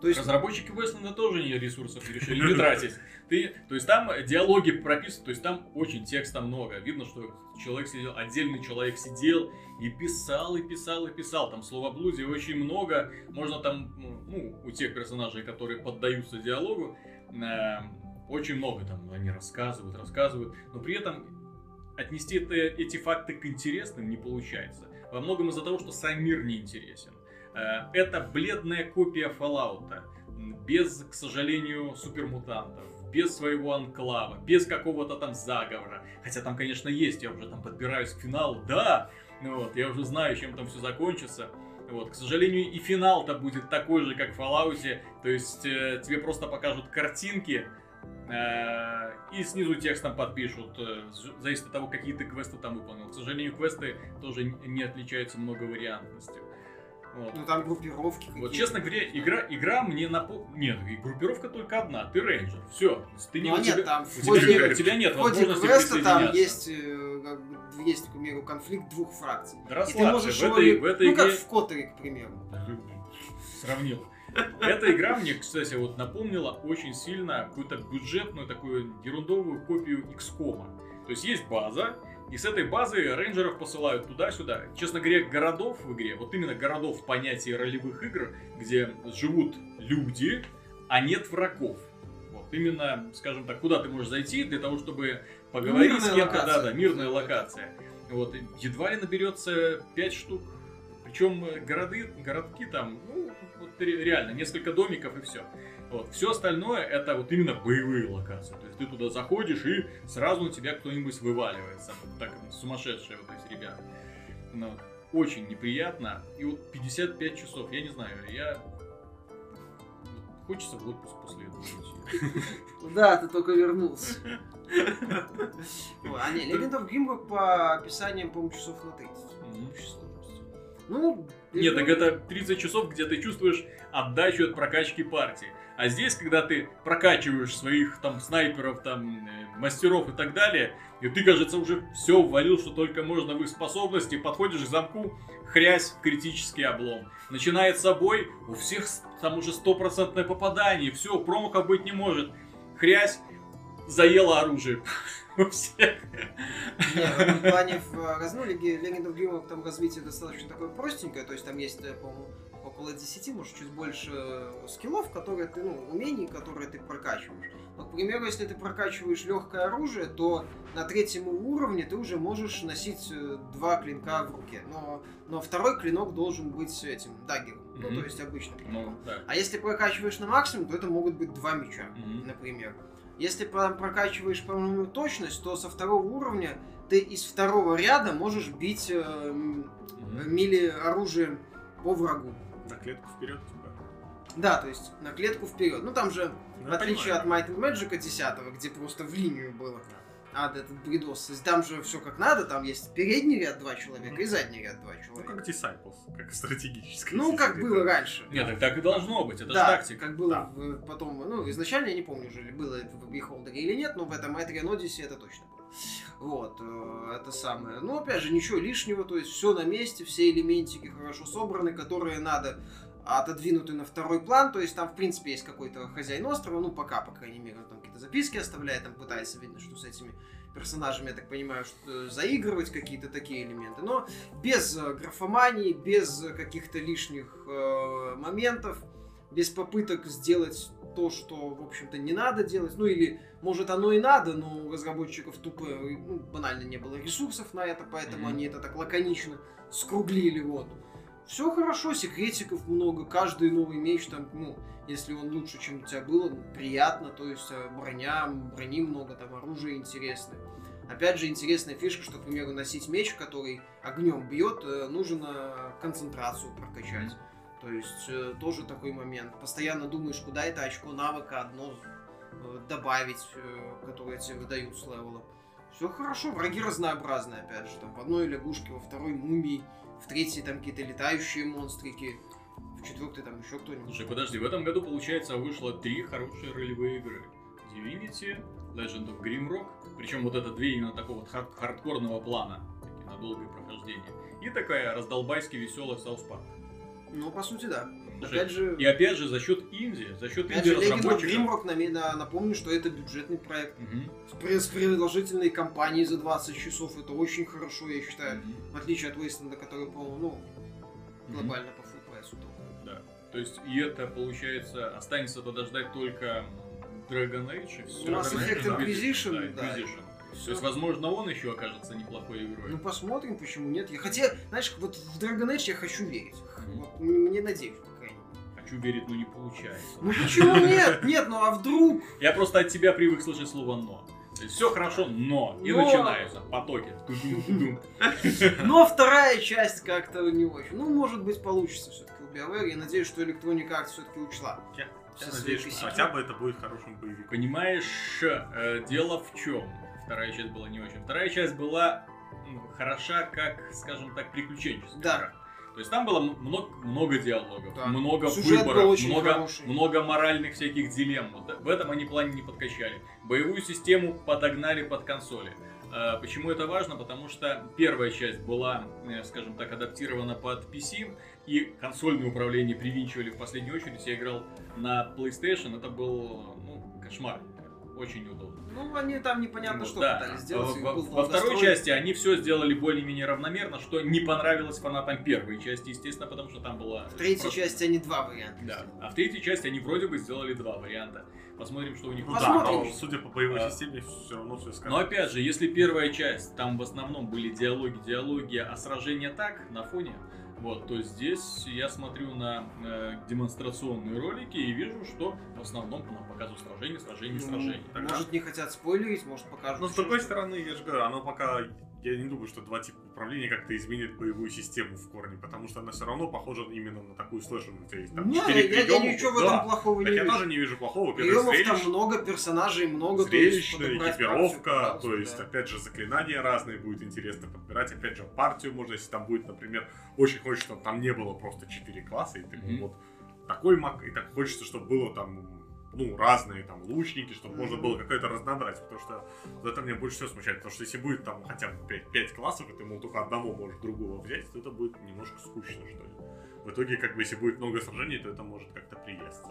Speaker 2: То есть
Speaker 1: Разработчики Вестланда тоже не ресурсов решили не тратить. Ты, то есть там диалоги прописаны, то есть там очень текста много. Видно, что человек сидел, отдельный человек сидел и писал, и писал, и писал. Там словоблудия очень много. Можно там, ну, у тех персонажей, которые поддаются диалогу, э, Очень много там они рассказывают, рассказывают, но при этом отнести это, эти факты к интересным не получается. Во многом из-за того, что сам мир не интересен. Э, Это бледная копия Fallout, без, к сожалению, супермутантов, без своего анклава, без какого-то там заговора. Хотя там, конечно, есть, я уже там подбираюсь к финалу, да, ну вот, я уже знаю, чем там все закончится. Вот, к сожалению, и финал-то будет такой же, как в Fallout, то есть э, тебе просто покажут картинки, э, и снизу текстом подпишут, э, зависит от того, какие ты квесты там выполнил. К сожалению, квесты тоже не отличаются многовариантностью. Вот.
Speaker 2: Ну там группировки какие-то.
Speaker 1: Вот, честно говоря, игра, игра мне напомнила... Нет, группировка только одна. Ты рейнджер. Все. Ты не,
Speaker 2: Ну,
Speaker 1: у,
Speaker 2: нет,
Speaker 1: тебя,
Speaker 2: там
Speaker 1: у,
Speaker 2: в
Speaker 1: тебя,
Speaker 2: ходе-
Speaker 1: у тебя нет
Speaker 2: ходе
Speaker 1: возможности
Speaker 2: квеста там есть, э, как бы, есть, к примеру, конфликт двух фракций.
Speaker 1: Да
Speaker 2: И ты
Speaker 1: расслабься,
Speaker 2: можешь
Speaker 1: в
Speaker 2: его-
Speaker 1: этой, в этой
Speaker 2: ну,
Speaker 1: игре...
Speaker 2: как в Коттере, к примеру.
Speaker 1: Сравнил. Эта игра мне, кстати, вот напомнила очень сильно какую-то бюджетную такую ерундовую копию XCOM. То есть есть база, и с этой базы рейнджеров посылают туда-сюда. Честно говоря, городов в игре, вот именно городов в понятии ролевых игр, где живут люди, а нет врагов. Вот именно, скажем так, куда ты можешь зайти для того, чтобы поговорить
Speaker 2: Мирная
Speaker 1: с кем-то. Да, да, мирная локация. Вот, едва ли наберется 5 штук. Причем городы, городки там, ну, вот ре- реально, несколько домиков и все. Вот. Все остальное это вот именно боевые локации. То есть ты туда заходишь и сразу на тебя кто-нибудь вываливается. Вот так сумасшедшие вот эти ребята. Ну, очень неприятно. И вот 55 часов, я не знаю, я... Хочется в отпуск после этого уйти.
Speaker 2: Да, ты только вернулся. А не, Legend of Grimrock по описаниям, по-моему, часов на 30. Ну,
Speaker 1: Нет, так это 30 часов, где ты чувствуешь отдачу от прокачки партии. А здесь, когда ты прокачиваешь своих там снайперов, там э, мастеров и так далее, и ты, кажется, уже все ввалил, что только можно в их способности, подходишь к замку, хрясь, критический облом. Начинается бой, у всех с- там уже стопроцентное попадание, все, промахов быть не может. Хрясь, заело оружие. У всех.
Speaker 2: Не, в этом плане в раз- ну, Леги- Legend of там развитие достаточно такое простенькое, то есть там есть, э, по-моему, около 10, может, чуть больше э, скиллов, которые ты, ну, умений, которые ты прокачиваешь. Но, к примеру, если ты прокачиваешь легкое оружие, то на третьем уровне ты уже можешь носить э, два клинка в руке. Но, но второй клинок должен быть этим, даггером. Ну,
Speaker 1: Мгм.
Speaker 2: то есть обычным клинком.
Speaker 1: Ну, да.
Speaker 2: А если прокачиваешь на максимум, то это могут быть два меча,
Speaker 1: Мгм.
Speaker 2: например. Если прям прокачиваешь, по-моему, точность, то со второго уровня ты из второго ряда можешь бить э,
Speaker 1: Мгм.
Speaker 2: мили оружием по врагу.
Speaker 3: На клетку вперед, типа.
Speaker 2: Да, то есть на клетку вперед. Ну там же,
Speaker 3: Ну,
Speaker 2: в отличие от
Speaker 3: понимаю.
Speaker 2: Might and Magic 10, где просто в линию было. Ад, этот бредос. То есть Там же все как надо, там есть передний ряд два человека и задний ряд два
Speaker 3: Ну,
Speaker 2: человека.
Speaker 3: как Disciples, как стратегическая
Speaker 2: Ну, как
Speaker 3: система.
Speaker 2: было раньше.
Speaker 1: Нет, так, так и должно быть, это
Speaker 2: да,
Speaker 1: же тактика.
Speaker 2: как было
Speaker 3: Да.
Speaker 2: в- потом, ну, изначально я не помню, уже было это в Beholder или нет, но в этом Этрин Odyssey это точно было. Вот, э, это самое. Ну, опять же, ничего лишнего, то есть все на месте, все элементики хорошо собраны, которые надо отодвинуты на второй план, то есть там, в принципе, есть какой-то хозяин острова, ну, пока, по крайней мере, он там какие-то записки оставляет, там пытается, видно, что с этими персонажами, я так понимаю, что э, заигрывать какие-то такие элементы, но без э, графомании, без каких-то лишних э, моментов, без попыток сделать то, что, в общем-то, не надо делать. Ну или, может, оно и надо, но у разработчиков тупо, ну, банально не было ресурсов на это, поэтому
Speaker 1: Мгм.
Speaker 2: они это так лаконично скруглили, вот. Все хорошо, секретиков много, каждый новый меч там, ну, если он лучше, чем у тебя было, приятно, то есть э, броня, брони много, там оружие интересное. Опять же, интересная фишка, что, к примеру, носить меч, который огнем бьет, э, нужно концентрацию прокачать. То есть э, тоже такой момент. Постоянно думаешь, куда это очко навыка одно добавить, которое тебе выдают с левела. Все хорошо, враги разнообразные, опять же. Там в одной лягушке, во второй мумии, в третьей там какие-то летающие монстрики, в четвертой там еще кто-нибудь.
Speaker 1: Слушай, подожди, в этом году, получается, вышло три хорошие ролевые игры. Divinity, Legend of Grimrock, причем вот это две именно такого вот хар- хардкорного плана, такие на долгое прохождение. И такая раздолбайски веселая South Park.
Speaker 2: Ну, по сути, да. Опять же,
Speaker 1: И опять же, за счет инди, за счет
Speaker 2: опять же. Grimrock, наме- на- напомню, что это бюджетный проект.
Speaker 1: Мгм,
Speaker 2: С, продолжительной кампанией за 20 часов это очень хорошо, я считаю.
Speaker 1: мгм,
Speaker 2: В отличие от Wasteland, который, по-моему, ну, глобально по full прайсу только.
Speaker 1: Да. То есть, и это, получается, останется тогда ждать только Dragon Age. и всё.
Speaker 2: Mass
Speaker 3: Effect
Speaker 2: Inquisition,
Speaker 1: да. Inquisition.
Speaker 2: Всё.
Speaker 1: То есть, возможно, он еще окажется неплохой игрой.
Speaker 2: Ну посмотрим, почему нет. Я хотя, знаешь, вот в Dragon Age я хочу верить.
Speaker 1: Мгм.
Speaker 2: Вот, мне надеюсь.
Speaker 1: Хочу верить, но не получается.
Speaker 2: Ну почему нет? Нет, ну а вдруг?
Speaker 1: Я просто от тебя привык слышать слово «но». все хорошо, но. И
Speaker 2: Но.
Speaker 1: начинаются потоки.
Speaker 2: Но вторая часть как-то не очень. Ну, может быть, получится все-таки у BioWare. Я надеюсь, что Electronic Arts все-таки учла.
Speaker 3: Я, надеюсь, что хотя бы это будет хорошим боевиком.
Speaker 1: Понимаешь, э, дело в чем? Вторая часть была не очень. Вторая часть была м, хороша, как, скажем так, приключенческая.
Speaker 2: Да.
Speaker 1: То есть там было много, много диалогов,
Speaker 2: Да.
Speaker 1: много
Speaker 2: Сюжет
Speaker 1: выборов, много,
Speaker 2: хороший.
Speaker 1: много моральных всяких дилемм. Вот в этом они плане не подкачали. Боевую систему подогнали под консоли. Э, Почему это важно? Потому что первая часть была, э, скажем так, адаптирована под PC, и консольное управление привинчивали в последнюю очередь. Я играл на PlayStation, это был ну, кошмар. Очень неудобно.
Speaker 2: Ну, они там непонятно,
Speaker 1: Вот,
Speaker 2: что
Speaker 1: да.
Speaker 2: пытались сделать.
Speaker 1: Во,
Speaker 2: был
Speaker 1: во второй части они все сделали более-менее равномерно, что не понравилось фанатам первой части, естественно, потому что там была...
Speaker 2: В третьей
Speaker 1: просто-
Speaker 2: части они два варианта.
Speaker 1: Да.
Speaker 2: сделали.
Speaker 1: А в третьей части они вроде бы сделали два варианта. Посмотрим, что у них
Speaker 3: Ну да, но судя по боевой
Speaker 1: А.
Speaker 3: системе, все равно все скажет.
Speaker 1: Но опять же, если первая часть, там в основном были диалоги, диалоги, а сражения так, на фоне, вот, то здесь я смотрю на э, демонстрационные ролики и вижу, что в основном нам показывают сражения, сражения,
Speaker 2: Ну,
Speaker 1: сражения.
Speaker 3: Тогда-
Speaker 2: Может, не хотят спойлерить, может, покажут.
Speaker 3: Но с
Speaker 2: еще
Speaker 3: другой
Speaker 2: что-то.
Speaker 3: стороны, я же говорю, оно пока... Я не думаю, что два типа управления как-то изменит боевую систему в корне, потому что она все равно похожа именно на такую слэшерную. Тебя есть там
Speaker 2: Ну, я,
Speaker 3: четыре
Speaker 2: я- я ничего в
Speaker 3: Да.
Speaker 2: этом плохого
Speaker 3: Так
Speaker 2: не
Speaker 3: я
Speaker 2: вижу.
Speaker 3: тоже не вижу плохого.
Speaker 2: Приемов там
Speaker 3: Зрелищ-
Speaker 2: много, персонажей много. то есть
Speaker 3: Зрелищная экипировка,
Speaker 2: партию,
Speaker 3: то есть,
Speaker 2: да.
Speaker 3: опять же, заклинания разные будет интересно подбирать. Опять же, партию можно, если там будет, например, очень хочется, чтобы там не было просто 4 класса, и ты
Speaker 1: Мгм.
Speaker 3: вот такой маг, и так хочется, чтобы было там ну, разные там лучники, чтобы можно было какое-то разнообразие, потому что вот это меня больше всего смущает, потому что если будет там хотя бы 5, классов, и ты, мол, только одного можешь другого взять, то это будет немножко скучно, что ли. В итоге, как бы, если будет много сражений, то это может как-то приесться.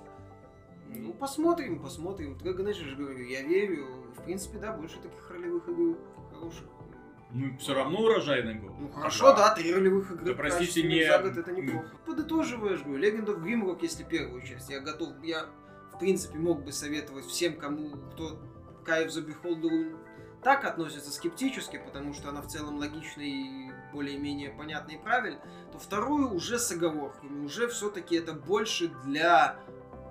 Speaker 2: Ну, посмотрим, посмотрим. Dragon Age, я же говорю, я верю. В принципе, да, больше таких ролевых игр хороших.
Speaker 1: Ну, все равно урожайный год.
Speaker 2: Ну хорошо,
Speaker 3: да.
Speaker 2: да, три ролевых игры
Speaker 1: Да, простите, не-
Speaker 2: за год это неплохо. Подытоживаешь, говорю, Legend of Grimrock, если первую часть, я готов, я принципе мог бы советовать всем, кому, кто к Eye of the Beholder так относится скептически, потому что она в целом логична и более-менее понятна и правильна, то вторую уже с оговорками, уже все-таки это больше для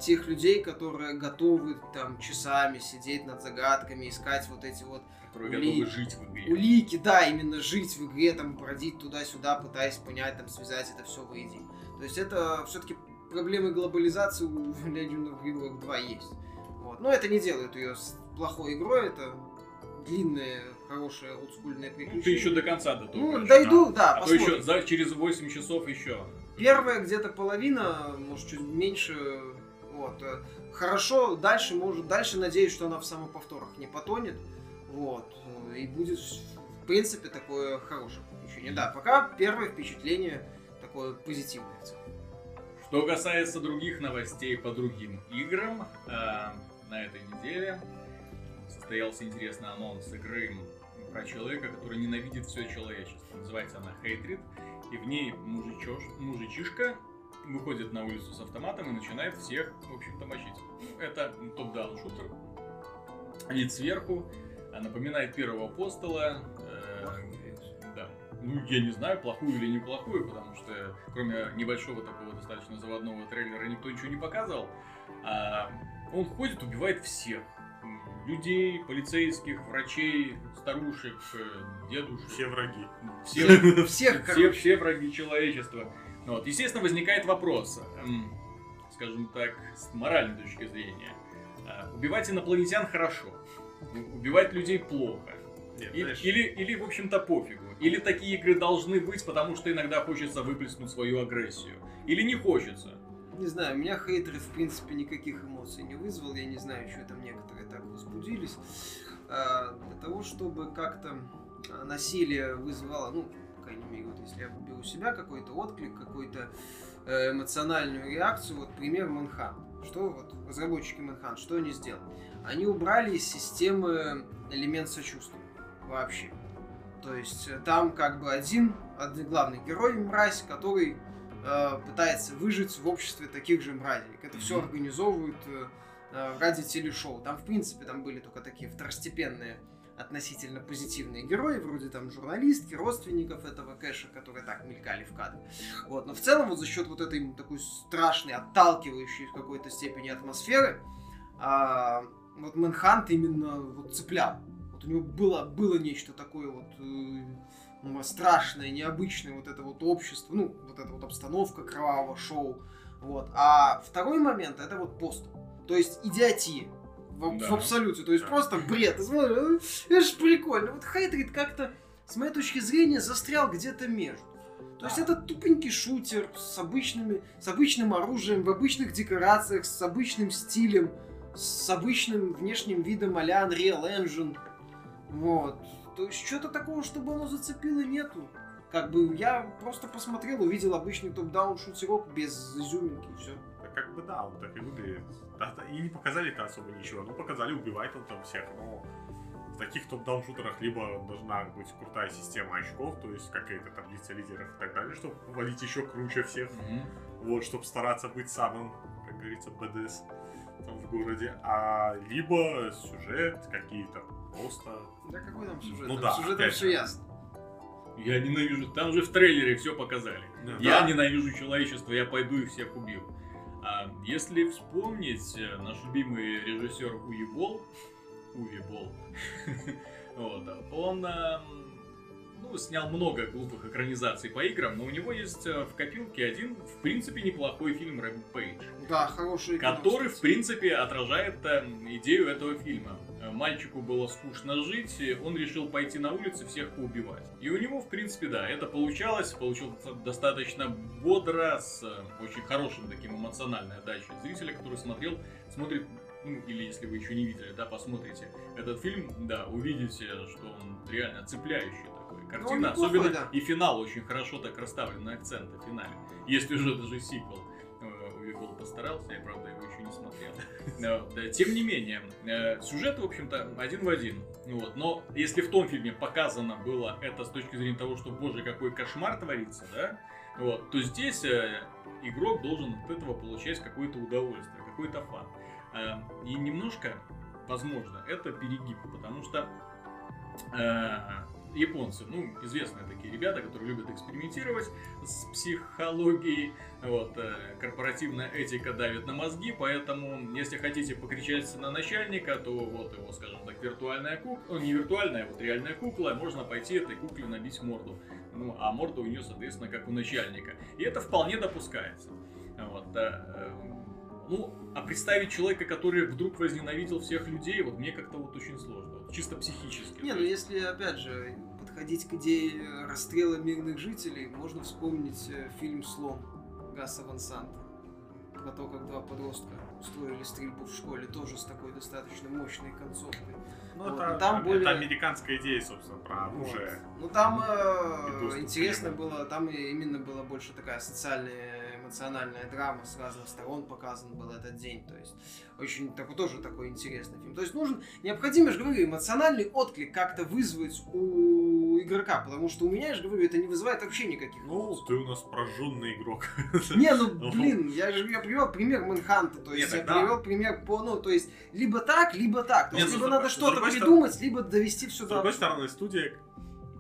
Speaker 2: тех людей, которые готовы там часами сидеть над загадками, искать вот эти вот
Speaker 1: Которые
Speaker 2: Ули-
Speaker 1: готовы жить в игре.
Speaker 2: улики, да, именно жить в игре, там, бродить туда-сюда, пытаясь понять, там, связать это все воедино. То есть это все-таки проблемы глобализации у Legend of Grimrock 2 есть. Вот. Но это не делает ее плохой игрой, это длинное, хорошее, олдскульное приключение.
Speaker 1: Ну, ты еще до конца дотопаешь.
Speaker 2: Ну, дойду, да,
Speaker 1: А то еще за, через 8 часов еще.
Speaker 2: Первая где-то половина, может, чуть меньше. Вот. Хорошо, дальше может, дальше надеюсь, что она в самоповторах не потонет. Вот. И будет, в принципе, такое хорошее приключение. Да, пока первое впечатление такое позитивное. в целом.
Speaker 1: Что касается других новостей по другим играм, э, на этой неделе состоялся интересный анонс игры про человека, который ненавидит все человечество. Называется она Hatred, и в ней мужичош, мужичишка выходит на улицу с автоматом и начинает всех, в общем-то, мочить. Ну, Это топ-даун шутер. Вид сверху, а, напоминает первого апостола. э. Ну, я не знаю, плохую или неплохую, потому что кроме небольшого такого достаточно заводного трейлера никто ничего не показывал. А он ходит, убивает всех. Людей, полицейских, врачей, старушек, э, дедушек.
Speaker 3: Все враги.
Speaker 1: Все,
Speaker 2: Всех,
Speaker 1: все,
Speaker 2: короче.
Speaker 1: все враги человечества. Ну Вот. Естественно, возникает вопрос, эм, скажем так, с моральной точки зрения. А, Убивать инопланетян хорошо, убивать людей плохо.
Speaker 3: Нет, знаешь,
Speaker 1: или, или, в общем-то, пофигу. Или такие игры должны быть, потому что иногда хочется выплеснуть свою агрессию. Или не хочется.
Speaker 2: Не знаю, у меня хейтеры, в принципе, никаких эмоций не вызвал. Я не знаю, что там некоторые так возбудились. А, для того, чтобы как-то а, насилие вызывало, ну, по крайней мере, вот если я беру у себя какой-то отклик, какую-то э, эмоциональную реакцию, вот пример Манхан. Что вот разработчики Манхан, что они сделали? Они убрали из системы элемент сочувствия вообще. То есть э, там как бы один, один главный герой мразь, который э, пытается выжить в обществе таких же мразей. Это все организовывают э, э, ради телешоу. Там, в принципе, там были только такие второстепенные относительно позитивные герои, вроде там журналистки, родственников этого кэша, которые так мелькали в кадре. Вот. Но в целом вот за счет вот этой такой страшной, отталкивающей в какой-то степени атмосферы, а, вот Мэнхант именно вот цеплял. Вот у него было, было нечто такое вот э, страшное, необычное, вот это вот общество, ну, вот эта вот обстановка кровавого шоу. Вот. А второй момент это вот пост. То есть идиотия в,
Speaker 1: Да.
Speaker 2: в абсолюте. То есть
Speaker 3: Да.
Speaker 2: просто бред. Ты смотришь, «Ну, это же прикольно. Вот Хейтрид как-то, с моей точки зрения, застрял где-то между. То есть это тупенький шутер с, обычными, с обычным оружием, в обычных декорациях, с обычным стилем, с обычным внешним видом а-ля Unreal Engine. Вот. То есть что-то такого, чтобы оно зацепило, нету. Как бы я просто посмотрел, увидел обычный топ-даун шутерок без изюминки, все.
Speaker 3: Да как бы да, он так и выглядит. Да, и не показали-то особо ничего. Ну, показали, убивает он там всех, но в таких топ-даун шутерах либо должна быть крутая система очков, то есть какая-то таблица лидеров и так далее, чтобы валить еще круче всех.
Speaker 1: Мгм.
Speaker 3: Вот, чтобы стараться быть самым, как говорится, БДС там в городе. А либо сюжет, какие-то просто...
Speaker 2: Да какой там сюжет?
Speaker 3: Ну
Speaker 2: Там
Speaker 3: да,
Speaker 2: сюжетом
Speaker 3: опять
Speaker 2: все ясно.
Speaker 1: Я ненавижу. Там же в трейлере все показали. Я ненавижу человечество, я пойду их всех убью. А если вспомнить, э, наш любимый режиссер Уви Болл, вот, он эм, ну, снял много глупых экранизаций по играм, но у него есть э, в копилке один, в принципе, неплохой фильм Рэмпейдж.
Speaker 2: Да, хороший.
Speaker 1: который, в принципе, отражает э, идею этого фильма. Э, Мальчику было скучно жить, он решил пойти на улицу и всех поубивать. И у него, в принципе, да, это получалось, получилось достаточно бодро, с э, очень хорошим таким эмоциональной отдачей зрителя, который смотрел, смотрит, ну, или если вы еще не видели, да, посмотрите этот фильм, да, увидите, что он реально цепляющий такой. Картина,
Speaker 2: неплохой,
Speaker 1: особенно
Speaker 2: да.
Speaker 1: и финал очень хорошо так расставлены акценты в финале. Есть уже даже сиквел. Э, Уикол постарался, я, правда, его еще не смотрел. Э, Тем не менее, э, сюжет, в общем-то, один в один. Вот. Но если в том фильме показано было это с точки зрения того, что, боже, какой кошмар творится, да, вот, то здесь э, игрок должен от этого получать какое-то удовольствие, какой-то фан. И немножко, возможно, это перегиб, потому что э, японцы, ну, известные такие ребята, которые любят экспериментировать с психологией, вот, э, корпоративная этика давит на мозги, поэтому, если хотите покричать на начальника, то вот его, скажем так, виртуальная кукла, не виртуальная, а вот реальная кукла, можно пойти этой кукле набить морду. Ну, а морда у нее, соответственно, как у начальника. И это вполне допускается. Вот, э, э, ну, а представить человека, который вдруг возненавидел всех людей, вот мне как-то вот очень сложно, чисто психически.
Speaker 2: Не, ну если, опять же, подходить к идее расстрела мирных жителей, можно вспомнить э, фильм «Слон» Гаса Ван Санта. Про то, как два подростка устроили стрельбу в школе, тоже с такой достаточно мощной концовкой.
Speaker 3: Ну,
Speaker 2: Вот,
Speaker 3: это,
Speaker 2: но там
Speaker 3: это
Speaker 2: более-
Speaker 3: американская идея, собственно, про оружие.
Speaker 2: Вот. Ну там э, интересно было, там именно была больше такая социальная, эмоциональная драма с разных сторон показан был этот день. То есть очень такой тоже такой интересный фильм. То есть нужен необходимо, я же говорю, эмоциональный отклик как-то вызвать у игрока, потому что у меня, я же говорю, это не вызывает вообще никаких
Speaker 3: Ну, ты у нас прожженный игрок.
Speaker 2: Не, ну блин, я же я привел пример Мэнханта, то есть
Speaker 3: Нет,
Speaker 2: я
Speaker 3: тогда-
Speaker 2: привел пример по, ну, то есть либо так, либо так. То
Speaker 3: Нет,
Speaker 2: есть
Speaker 3: с
Speaker 2: либо
Speaker 3: другой-
Speaker 2: надо
Speaker 3: с
Speaker 2: что-то
Speaker 3: другой
Speaker 2: придумать, либо довести все
Speaker 3: С
Speaker 2: до
Speaker 3: другой
Speaker 2: абсурда.
Speaker 3: стороны, студия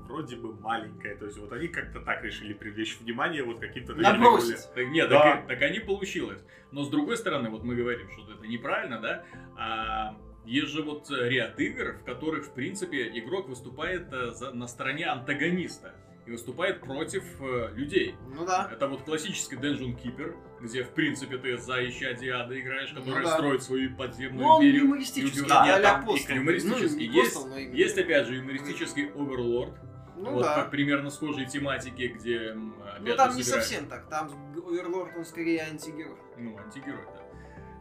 Speaker 3: вроде бы маленькая, то есть вот они как-то так решили привлечь внимание вот каким-то
Speaker 2: Набросить.
Speaker 1: Так нет,
Speaker 3: Да.
Speaker 1: так, и- так они получилось. Но с другой стороны, вот мы говорим, что это неправильно, да? А есть же вот ряд игр, в которых, в принципе, игрок выступает э, за- на стороне антагониста и выступает против э, людей.
Speaker 2: Ну да.
Speaker 1: Это вот классический Dungeon Keeper, где, в принципе, ты за исчадие ада играешь,
Speaker 2: Ну
Speaker 1: который
Speaker 2: да.
Speaker 1: строит свою подземную
Speaker 2: Ну,
Speaker 1: империю.
Speaker 2: юмористический,
Speaker 1: Любил-
Speaker 2: а-ля
Speaker 3: там и
Speaker 1: юмористический.
Speaker 2: Ну,
Speaker 1: Есть-
Speaker 2: именно.
Speaker 1: Есть, опять же, юмористический Overlord,
Speaker 2: Ну
Speaker 1: вот
Speaker 2: да.
Speaker 1: по примерно схожей тематике, где, опять
Speaker 2: Ну там не
Speaker 1: собирают-
Speaker 2: совсем так. Там Оверлорд, он скорее антигерой.
Speaker 1: ну, антигерой, да,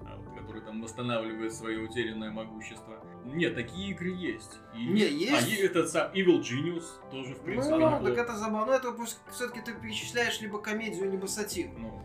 Speaker 1: а, который там восстанавливает свое утерянное могущество. Нет, такие игры есть. И,
Speaker 2: Не, есть.
Speaker 1: А, этот сам Evil Genius тоже, в принципе,
Speaker 2: ну,
Speaker 1: неплохо.
Speaker 2: так это забавно. Ну, это все-таки ты перечисляешь либо комедию, либо сатиру.
Speaker 1: Ну,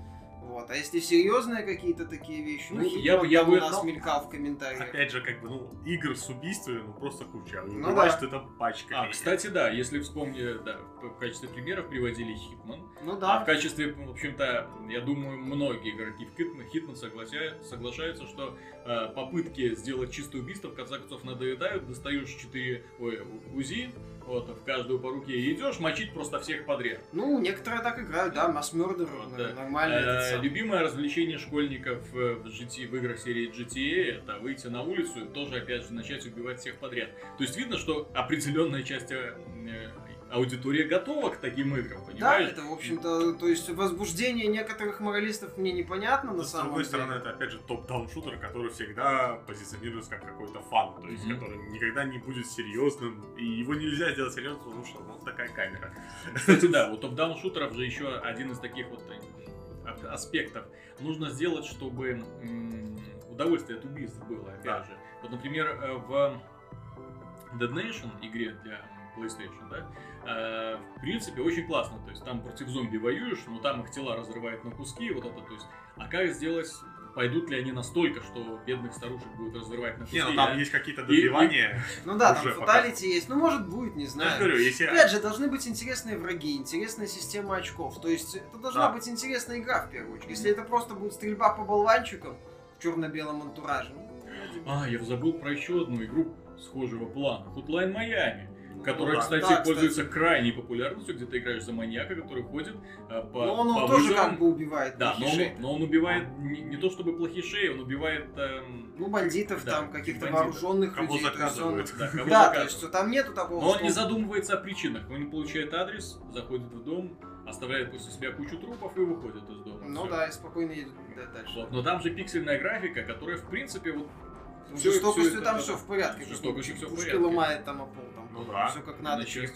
Speaker 2: Вот. А если серьезные какие-то такие вещи, ну,
Speaker 1: Ну, я бы- я бы-
Speaker 2: у нас
Speaker 3: ну,
Speaker 2: мелькал в комментариях.
Speaker 3: Опять же, как бы, ну, игр с убийствами, ну, просто куча.
Speaker 2: Ну
Speaker 3: Убиваешь,
Speaker 2: да.
Speaker 3: что это пачка.
Speaker 1: А, кстати, да, если вспомни, да, в качестве примеров приводили Hitman.
Speaker 2: Ну
Speaker 1: А
Speaker 2: да.
Speaker 1: в качестве, в общем-то, я думаю, многие игроки в Hitman, Hitman соглася- соглашаются, что э, попытки сделать чистое убийство в конце концов надоедают, достаешь 4 ой, УЗИ, вот, в каждую по руке и идешь мочить просто всех подряд.
Speaker 2: Ну, некоторые так играют, да, Mass Murder,
Speaker 1: Вот,
Speaker 2: э,
Speaker 1: да.
Speaker 2: нормально.
Speaker 1: Э, любимое развлечение школьников э, в, GT, в играх серии GTA это выйти на улицу и тоже, опять же, начать убивать всех подряд. То есть видно, что определенная часть аудитории готова к таким играм,
Speaker 2: Да,
Speaker 1: понимаешь?
Speaker 2: это, в общем-то, то есть возбуждение некоторых моралистов мне непонятно на
Speaker 3: с
Speaker 2: самом
Speaker 3: другой
Speaker 2: деле.
Speaker 3: стороны, это опять же топ-даун шутер, который всегда позиционируется как какой-то фан, то есть
Speaker 1: Мгм.
Speaker 3: который никогда не будет серьезным, и его нельзя сделать серьезным, потому что ну, такая камера.
Speaker 1: Кстати, да, у топ-даун шутеров же еще один из таких вот э, аспектов. Нужно сделать, чтобы удовольствие от убийств было, опять
Speaker 3: Да.
Speaker 1: же. Вот, например, э, в Dead Nation игре для PlayStation, да, э, в принципе, очень классно. То есть там против зомби воюешь, но там их тела разрывают на куски, вот это, то есть. А как сделать, пойдут ли они настолько, что бедных старушек будут разрывать на куски?
Speaker 3: Не, ну там
Speaker 1: Я-
Speaker 3: есть какие-то
Speaker 1: и-
Speaker 3: добивания.
Speaker 2: Ну да, там фаталити есть, ну может будет, не
Speaker 3: я
Speaker 2: знаю.
Speaker 3: говорю, если...
Speaker 2: Опять же, должны быть интересные враги, интересная система очков. То есть это должна
Speaker 3: Да.
Speaker 2: быть интересная игра в первую очередь. Если это просто будет стрельба по болванчикам в черно-белом антураже, ну.
Speaker 1: А, я забыл про еще одну игру схожего плана. Hotline Miami. Которая,
Speaker 3: да.
Speaker 1: кстати,
Speaker 2: Да,
Speaker 1: пользуется крайней популярностью, где ты играешь за маньяка, который ходит э, по,
Speaker 2: Но он
Speaker 1: по
Speaker 2: тоже
Speaker 1: вызовам.
Speaker 2: как бы убивает
Speaker 1: Да, но он, но он убивает не, не то чтобы плохишей, он убивает эм,
Speaker 2: Ну, бандитов
Speaker 1: Да,
Speaker 2: там, каких-то
Speaker 1: бандитов.
Speaker 2: вооруженных
Speaker 3: Кого
Speaker 2: людей. то есть он-
Speaker 3: заказывают.
Speaker 1: да, кого
Speaker 2: Да, то
Speaker 1: заказывает.
Speaker 2: есть там нету такого,
Speaker 1: Но он
Speaker 2: что
Speaker 1: не задумывается о причинах. Он получает адрес, заходит в дом, оставляет после себя кучу трупов и выходит из дома.
Speaker 2: Ну
Speaker 1: Всё.
Speaker 2: да, и спокойно едут да, дальше.
Speaker 1: Вот, но там же пиксельная графика, которая в принципе вот
Speaker 2: Ну, жестокостью
Speaker 1: это-
Speaker 2: там все в порядке.
Speaker 1: жестокостью всё в
Speaker 2: Пушки
Speaker 1: порядке.
Speaker 2: ломает там о пол,
Speaker 3: Ну да.
Speaker 2: все как надо. То есть,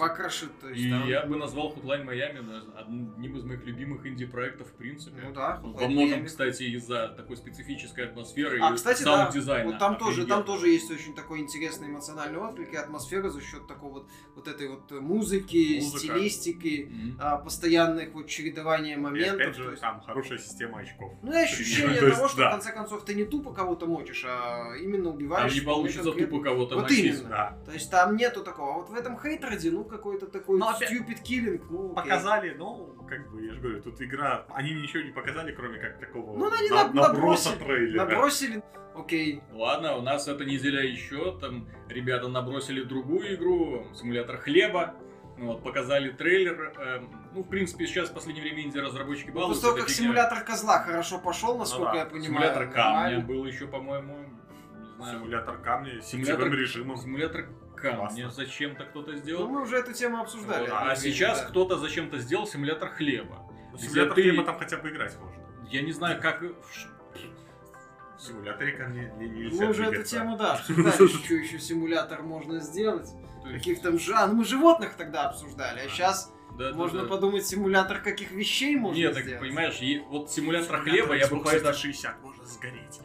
Speaker 1: И
Speaker 2: там-
Speaker 1: я бы назвал Hotline Miami одним из моих любимых инди-проектов в принципе.
Speaker 2: Ну да,
Speaker 1: Во
Speaker 2: Hotline
Speaker 1: многом,
Speaker 2: Miami.
Speaker 1: кстати, из-за такой специфической атмосферы
Speaker 2: А,
Speaker 1: и
Speaker 2: кстати, да,
Speaker 1: саунд-дизайна.
Speaker 2: вот там тоже, там тоже есть очень такой интересный эмоциональный отклик и атмосфера за счет такого вот, вот этой вот музыки,
Speaker 3: Музыка.
Speaker 2: стилистики, а, постоянных вот чередования
Speaker 3: И
Speaker 2: моментов.
Speaker 3: опять
Speaker 2: то
Speaker 3: же,
Speaker 2: есть-
Speaker 3: там хорошая система очков.
Speaker 2: Ну и ощущение
Speaker 3: есть,
Speaker 2: того, что
Speaker 3: да.
Speaker 2: в конце концов ты не тупо кого-то мочишь, а именно
Speaker 1: Там
Speaker 2: убиваешь.
Speaker 1: не
Speaker 2: вполне
Speaker 1: получится тупо кого-то
Speaker 2: Вот
Speaker 1: мочить.
Speaker 2: именно.
Speaker 3: Да.
Speaker 2: То есть там нету такого. А вот в этом хейтерде, ну, какой-то такой
Speaker 3: Ну, опять-
Speaker 2: stupid killing, ну, окей.
Speaker 3: Показали, ну, как бы, я же говорю, тут игра, они ничего не показали, кроме как такого
Speaker 2: Ну, они
Speaker 3: на-
Speaker 2: наб-
Speaker 3: наброса
Speaker 2: набросили-
Speaker 3: трейлера.
Speaker 2: Набросили, окей.
Speaker 1: Ладно, у нас эта неделя еще, там ребята набросили другую игру, симулятор хлеба. Ну Вот, показали трейлер. эм, ну, в принципе, сейчас в последнее время инди-разработчики
Speaker 2: После
Speaker 1: балуются.
Speaker 2: того,
Speaker 1: этой
Speaker 2: как
Speaker 1: фигней.
Speaker 2: симулятор козла хорошо пошел, насколько
Speaker 3: да.
Speaker 2: я понимаю.
Speaker 1: Симулятор камня
Speaker 2: нормально.
Speaker 1: был еще, по-моему, не знаю.
Speaker 3: Симулятор камня с
Speaker 1: Симулятор-
Speaker 3: режимом.
Speaker 1: Симулятор камня
Speaker 3: Классно.
Speaker 1: зачем-то кто-то
Speaker 2: Ну,
Speaker 1: сделал.
Speaker 2: мы уже эту тему обсуждали.
Speaker 1: Вот, а сейчас
Speaker 2: да.
Speaker 1: кто-то зачем-то сделал симулятор хлеба.
Speaker 3: Ну, Симулятор
Speaker 1: ты-
Speaker 3: хлеба там хотя бы играть можно.
Speaker 1: Я не знаю, как...
Speaker 3: В симуляторе камня не- нельзя
Speaker 2: Мы уже эту тему, да, обсуждали, что еще симулятор можно сделать. Каких там жан... Ну, мы животных тогда обсуждали, а сейчас
Speaker 1: Да,
Speaker 2: можно
Speaker 1: да.
Speaker 2: подумать, симулятор каких вещей можно
Speaker 1: Нет, так
Speaker 2: сделать.
Speaker 1: понимаешь, е- вот симулятор
Speaker 3: Симулятор
Speaker 1: хлеба я бы
Speaker 3: Xbox
Speaker 1: поэтому...
Speaker 3: 360 можно сгореть.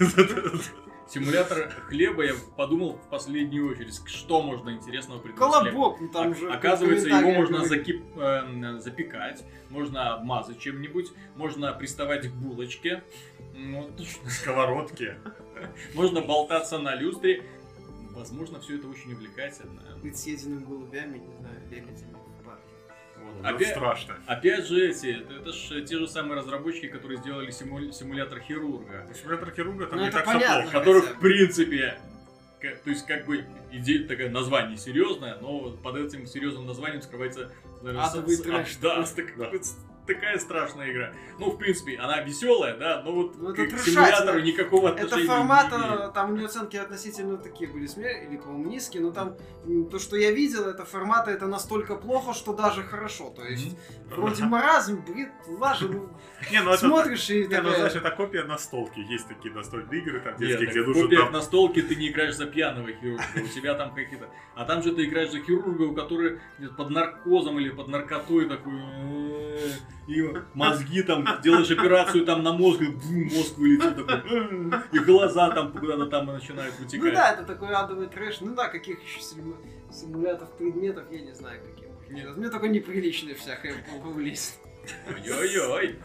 Speaker 1: Симулятор хлеба я подумал в последнюю очередь, что можно интересного придумать.
Speaker 2: Колобок, ну там уже...
Speaker 1: Оказывается, его можно закип- эм, запекать, можно обмазать чем-нибудь, можно приставать к булочке, ну,
Speaker 3: Сковородки.
Speaker 1: можно болтаться на люстре. Возможно, все это очень увлекательно.
Speaker 2: Быть съеденным голубями, не знаю, лебедями.
Speaker 1: Вот.
Speaker 3: Уже
Speaker 1: Опять,
Speaker 3: страшно.
Speaker 1: опять же, эти, это, это ж те же самые разработчики, которые сделали симуль- симулятор хирурга.
Speaker 3: Симулятор хирурга там
Speaker 2: Ну,
Speaker 3: не
Speaker 2: это
Speaker 3: так все
Speaker 2: понятно.
Speaker 3: плохо.
Speaker 1: который в принципе, ка- то есть как бы идея такое название серьезное, но под этим серьезным названием скрывается наверное,
Speaker 2: Адовый
Speaker 1: с-
Speaker 2: трэш.
Speaker 1: да, с так-
Speaker 3: Да.
Speaker 1: Такая страшная игра. Ну, в принципе, она веселая, да, но вот
Speaker 2: Ну,
Speaker 1: к,
Speaker 2: это
Speaker 1: к симулятору никакого
Speaker 2: Это
Speaker 1: отношения
Speaker 2: формат,
Speaker 1: не имеет.
Speaker 2: э, там у нее оценки относительно такие были смелые, или, по-моему, низкие, но там то, что я видел, это формата, это настолько плохо, что даже хорошо. То есть, вроде маразм, бред, лажа, ну,
Speaker 3: Не, ну это...
Speaker 2: смотришь и
Speaker 3: Не, ну знаешь, это копия настолки. Есть такие настольные игры, там детские, где
Speaker 1: в
Speaker 3: нужно
Speaker 1: копиях
Speaker 3: там...
Speaker 1: на столке ты не играешь за пьяного хирурга, у тебя там какие-то... А там же ты играешь за хирурга, у которого под наркозом или под наркотой такой... И мозги там, делаешь операцию там на мозг, и бум, мозг вылетит такой. И глаза там куда-то там начинают
Speaker 2: Ну
Speaker 1: вытекать.
Speaker 2: да, это такой адовый трэш. Ну да, каких еще симу- симулятов предметов, я не знаю, можно
Speaker 1: Нет.
Speaker 2: Мне только неприличные всякое повлезть.
Speaker 1: Ой-ой-ой.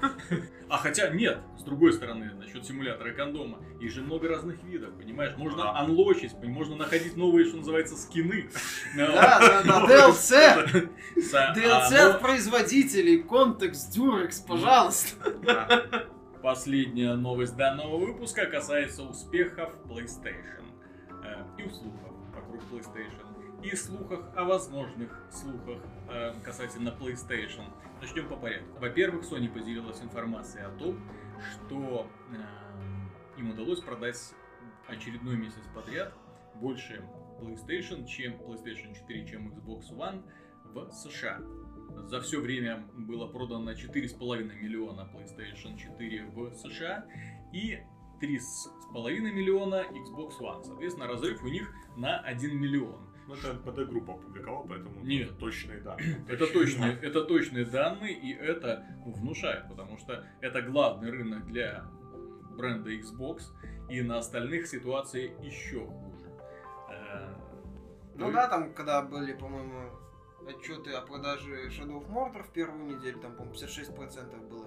Speaker 1: А хотя нет, с другой стороны, насчет симулятора кондома, их же много разных видов, понимаешь? Можно анлочить, можно находить новые, что называется, скины.
Speaker 2: Да, да, да, DLC. DLC
Speaker 1: а,
Speaker 2: от производителей, контекст, дюрекс, пожалуйста.
Speaker 3: Да.
Speaker 1: но Последняя новость данного выпуска касается успехов PlayStation э, и слухов вокруг PlayStation и слухах о возможных слухах э, касательно PlayStation. Начнем по порядку. Во-первых, Sony поделилась информацией о том, что э, им удалось продать очередной месяц подряд больше PlayStation, чем PlayStation 4, чем Xbox One в США. За все время было продано 4,5 миллиона PlayStation 4 в США и 3,5 миллиона Xbox One. Соответственно, разрыв у них на 1 миллион.
Speaker 3: Ну, это НПД-группа опубликовала, поэтому
Speaker 1: Нет.
Speaker 3: точные данные.
Speaker 1: Это точные, это точные данные, и это ну, внушает, потому что это главный рынок для бренда Xbox, и на остальных ситуация еще хуже. Э,
Speaker 2: Ну да, там, когда были, по-моему, отчеты о продаже Shadow of Mordor в первую неделю, там, по-моему, 56% было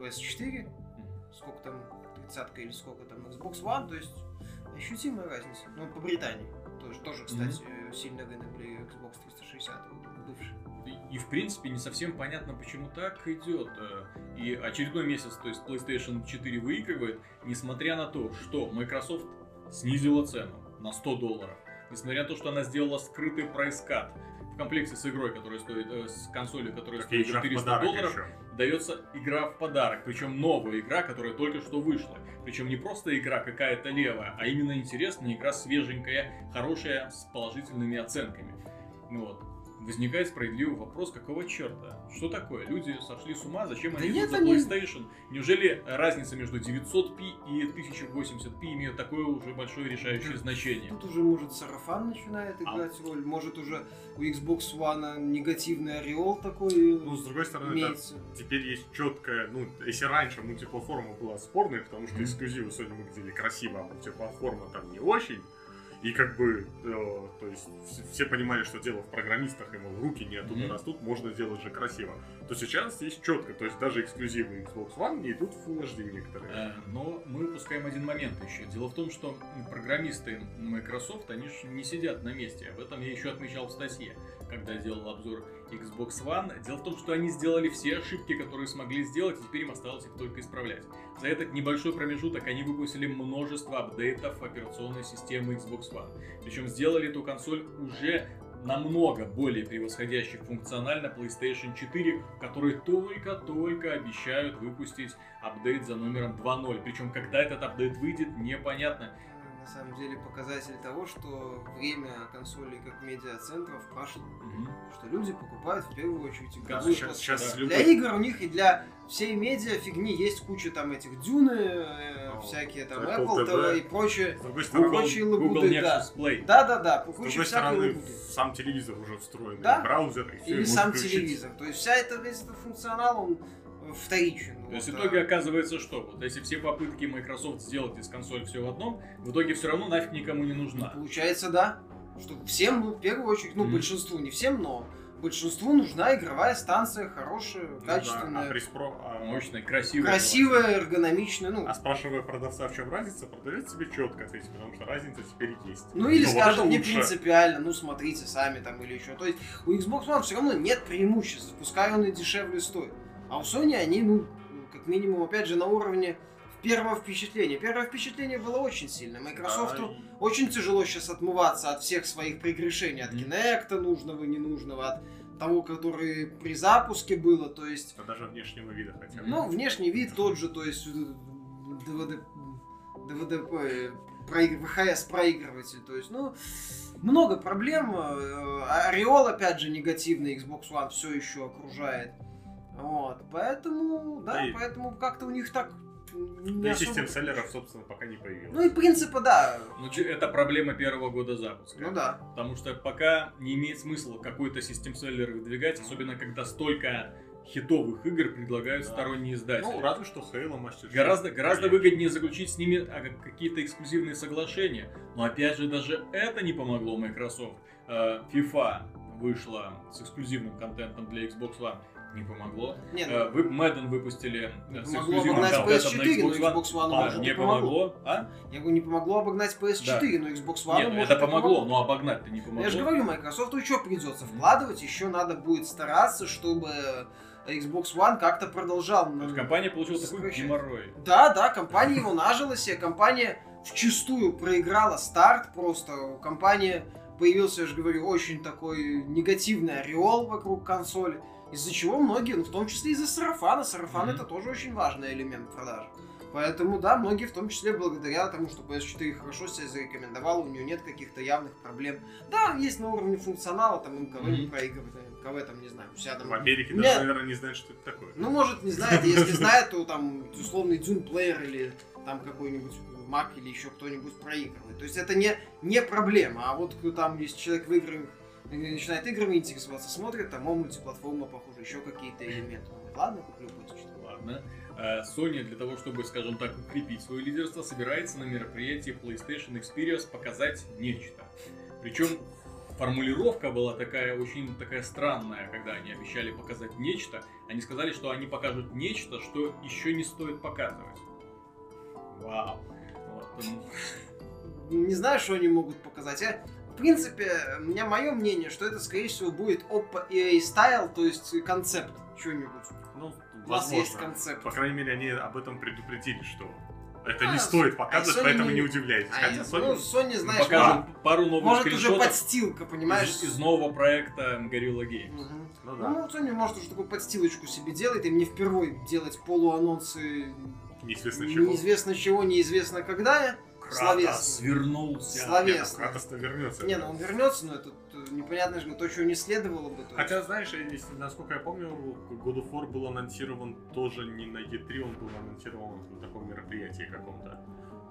Speaker 2: PS4,
Speaker 1: Мгм.
Speaker 2: сколько там, 30 или сколько там Xbox One, то есть ощутимая разница. Ну, по Британии тоже, тоже кстати, сильно рынок для Xbox 360 бывший.
Speaker 1: И, в принципе не совсем понятно, почему так идет. Э, И очередной месяц, то есть PlayStation 4 выигрывает, несмотря на то, что Microsoft снизила цену на 100 долларов. Несмотря на то, что она сделала скрытый прайс-кат в комплекте с игрой, которая стоит, э, с консолью, которая
Speaker 3: Как и
Speaker 1: стоит
Speaker 3: игра в
Speaker 1: 400
Speaker 3: подарок
Speaker 1: долларов,
Speaker 3: еще.
Speaker 1: Дается игра в подарок. Причем новая игра, которая только что вышла. Причем не просто игра какая-то левая, а именно интересная игра, свеженькая, хорошая, с положительными оценками. Ну вот. Возникает справедливый вопрос, какого черта? Что такое? Люди сошли с ума? Зачем
Speaker 2: Да
Speaker 1: они
Speaker 2: нет,
Speaker 1: идут за
Speaker 2: они-
Speaker 1: PlayStation? Неужели разница между 900p и 1080p имеет такое уже большое решающее
Speaker 2: Да.
Speaker 1: значение?
Speaker 2: Тут уже, может, сарафан начинает
Speaker 1: А.
Speaker 2: играть роль, может, уже у Xbox One негативный ореол такой
Speaker 3: Ну, с другой стороны,
Speaker 2: имеется.
Speaker 3: теперь есть четкая, ну, если раньше мультиплатформа была спорной, потому что эксклюзивы Sony выглядели красиво, а мультиплатформа там не очень, и как бы, э, то есть, вс- все понимали, что дело в программистах, и, мол, руки не оттуда
Speaker 1: Мгм.
Speaker 3: растут, можно делать же красиво. То сейчас есть четко, то есть даже эксклюзивы Xbox One не идут в Full HD некоторые.
Speaker 1: Э, Но мы упускаем один момент еще. Дело в том, что программисты Microsoft, они же не сидят на месте. Об этом я еще отмечал в статье, когда делал обзор Xbox One. Дело в том, что они сделали все ошибки, которые смогли сделать, и теперь им осталось их только исправлять. За этот небольшой промежуток они выпустили множество апдейтов операционной системы Xbox One. Причем сделали эту консоль уже намного более превосходящих функционально PlayStation 4, которые только-только обещают выпустить апдейт за номером 2.0. Причем, когда этот апдейт выйдет, непонятно.
Speaker 2: Самом деле показатель того, что время консолей как медиацентров прошло.
Speaker 1: Мгм.
Speaker 2: Что люди покупают в первую очередь
Speaker 1: Да,
Speaker 2: игровую
Speaker 3: сейчас, сейчас
Speaker 1: да.
Speaker 2: Для игр у них и для всей медиа фигни есть куча там этих дюны, э,
Speaker 3: Ну,
Speaker 2: всякие там
Speaker 3: Apple
Speaker 2: Apple
Speaker 3: TV.
Speaker 2: TV и прочее.
Speaker 3: С другой
Speaker 2: Google,
Speaker 3: стороны,
Speaker 2: Прочие лабуды,
Speaker 1: Google
Speaker 2: да.
Speaker 1: Play.
Speaker 2: Да-да-да,
Speaker 3: с
Speaker 2: куча
Speaker 3: другой
Speaker 2: всякой
Speaker 3: стороны,
Speaker 2: лабуды.
Speaker 3: сам телевизор уже встроен,
Speaker 2: Да.
Speaker 3: и браузер, и все,
Speaker 2: Или сам телевизор. То есть вся эта, весь этот функционал, он вторичен.
Speaker 1: То есть в
Speaker 2: Вот,
Speaker 1: итоге оказывается, что вот если все попытки Microsoft сделать из консоль все в одном, в итоге все равно нафиг никому не нужна.
Speaker 2: Получается, да. Что всем, ну, в первую очередь, ну,
Speaker 1: Мгм.
Speaker 2: большинству, не всем, но большинству нужна игровая станция, хорошая,
Speaker 3: Ну да,
Speaker 2: качественная,
Speaker 3: а приспро- а-
Speaker 1: Мощная, красивая.
Speaker 2: красивая, эргономичная, ну,
Speaker 3: А спрашивая продавца, в чем разница, продавец тебе четко ответит, потому что разница теперь есть.
Speaker 2: Ну или
Speaker 3: Но вот
Speaker 2: скажет
Speaker 3: это
Speaker 2: не
Speaker 3: лучше.
Speaker 2: принципиально, ну смотрите сами там или еще. То есть у Xbox One все равно нет преимуществ, пускай он и дешевле стоит. А у Sony они, ну, как минимум, опять же, на уровне первого впечатления. Первое впечатление было очень сильное. Microsoft
Speaker 3: Да,
Speaker 2: очень тяжело сейчас отмываться от всех своих прегрешений, от. Kinect нужного, ненужного, от того, который при запуске было, то есть
Speaker 3: да даже внешнего вида хотя бы.
Speaker 2: ну, внешний вид тот же, то есть э, проиг- ВХС проигрыватель, то есть, ну, много проблем. э, Ореол, опять же, негативный Xbox One все еще окружает. Вот, поэтому, да,
Speaker 3: Да и-
Speaker 2: поэтому как-то у них так не
Speaker 3: Да и
Speaker 2: особо-
Speaker 3: систем селлеров, собственно, пока не появилось.
Speaker 2: Ну и принципа, да.
Speaker 1: Ну, это проблема первого года запуска.
Speaker 2: Ну да.
Speaker 1: Потому что пока не имеет смысла какой-то систем-селлер выдвигать, особенно когда столько хитовых игр предлагают
Speaker 3: Да.
Speaker 1: сторонние издатели.
Speaker 3: Ну, разве что Halo Master.
Speaker 1: Гораздо, гораздо выгоднее заключить с ними а, как- какие-то эксклюзивные соглашения. Но опять же, даже это не помогло Microsoft. Э, FIFA вышла с эксклюзивным контентом для Xbox One. Не помогло.
Speaker 2: Не, ну,
Speaker 1: Вы Madden выпустили э,
Speaker 2: Не
Speaker 1: с
Speaker 2: помогло обогнать
Speaker 1: на
Speaker 2: PS4, но
Speaker 1: Xbox One. А, не
Speaker 2: помогло.
Speaker 1: помогло? А?
Speaker 2: Я говорю, не помогло обогнать PS4, но Xbox One
Speaker 1: Нет,
Speaker 2: может
Speaker 1: это
Speaker 2: и
Speaker 1: помогло, но обогнать-то не помогло.
Speaker 2: Я же говорю, Microsoft что придется вкладывать, еще надо будет стараться, чтобы Xbox One как-то продолжал.
Speaker 1: То есть компания получила такой геморрой.
Speaker 2: Да, да, компания его нажила себе, компания вчистую проиграла старт просто. У компании появился, я же говорю, очень такой негативный ореол вокруг консоли, из-за чего многие, ну в том числе из-за сарафана, сарафан
Speaker 1: Мгм.
Speaker 2: это тоже очень важный элемент продажи. Поэтому, да, многие, в том числе благодаря тому, что PS4 хорошо себя зарекомендовала, у нее нет каких-то явных проблем. Да, есть на уровне функционала, там МКВ не
Speaker 1: Мгм.
Speaker 2: проигрывает, МКВ там, не знаю, у себя там
Speaker 3: В Америке
Speaker 2: Нет.
Speaker 3: даже, наверное, не знают, что это такое.
Speaker 2: ну, может, не знает, если знает, то там условный Dune Player или там какой-нибудь Mac или еще кто-нибудь проигрывает. То есть это не, не проблема. А вот кто там, если человек в начинает играми интересоваться, смотрит, там, о, мультиплатформа, похоже, еще какие-то элементы. Он говорит, ладно, куплю PS4.
Speaker 1: Ладно. Э, Sony для того, чтобы, скажем так, укрепить свое лидерство, собирается на мероприятии PlayStation Experience показать нечто. Причем формулировка была такая очень такая странная, когда они обещали показать нечто. Они сказали, что они покажут нечто, что еще не стоит показывать. Вау. Вот, м,
Speaker 2: Не знаю, что они могут показать. В принципе, у меня мое мнение, что это, скорее всего, будет Oppo EA Style, то есть концепт чего-нибудь.
Speaker 3: Ну,
Speaker 2: У нас есть концепт.
Speaker 3: По крайней мере, они об этом предупредили, что это
Speaker 2: А,
Speaker 3: не стоит показывать,
Speaker 2: Sony
Speaker 3: поэтому
Speaker 2: не-
Speaker 3: не удивляйтесь.
Speaker 2: А,
Speaker 3: Хотя Sony-
Speaker 2: ну, Sony, знаешь,
Speaker 1: покажем пару новых
Speaker 2: может уже
Speaker 1: скриншотов
Speaker 2: подстилка, понимаешь?
Speaker 1: из, из нового проекта Gorilla Games.
Speaker 2: Мгм.
Speaker 3: Ну да,
Speaker 2: Ну, Sony может уже такую подстилочку себе делает, им не впервой делать полуанонсы
Speaker 3: неизвестно чего.
Speaker 2: неизвестно чего, неизвестно когда.
Speaker 1: Кратос
Speaker 2: Словесно.
Speaker 1: вернулся.
Speaker 2: Слав-
Speaker 3: Нет,
Speaker 2: словесно.
Speaker 3: Кратос-то вернется.
Speaker 2: Не, ну он вернется, но это э, непонятно же, то, чего не следовало бы.
Speaker 3: Хотя, знаешь, если, насколько я помню, God of War был анонсирован тоже не на E3, он был анонсирован на таком мероприятии каком-то.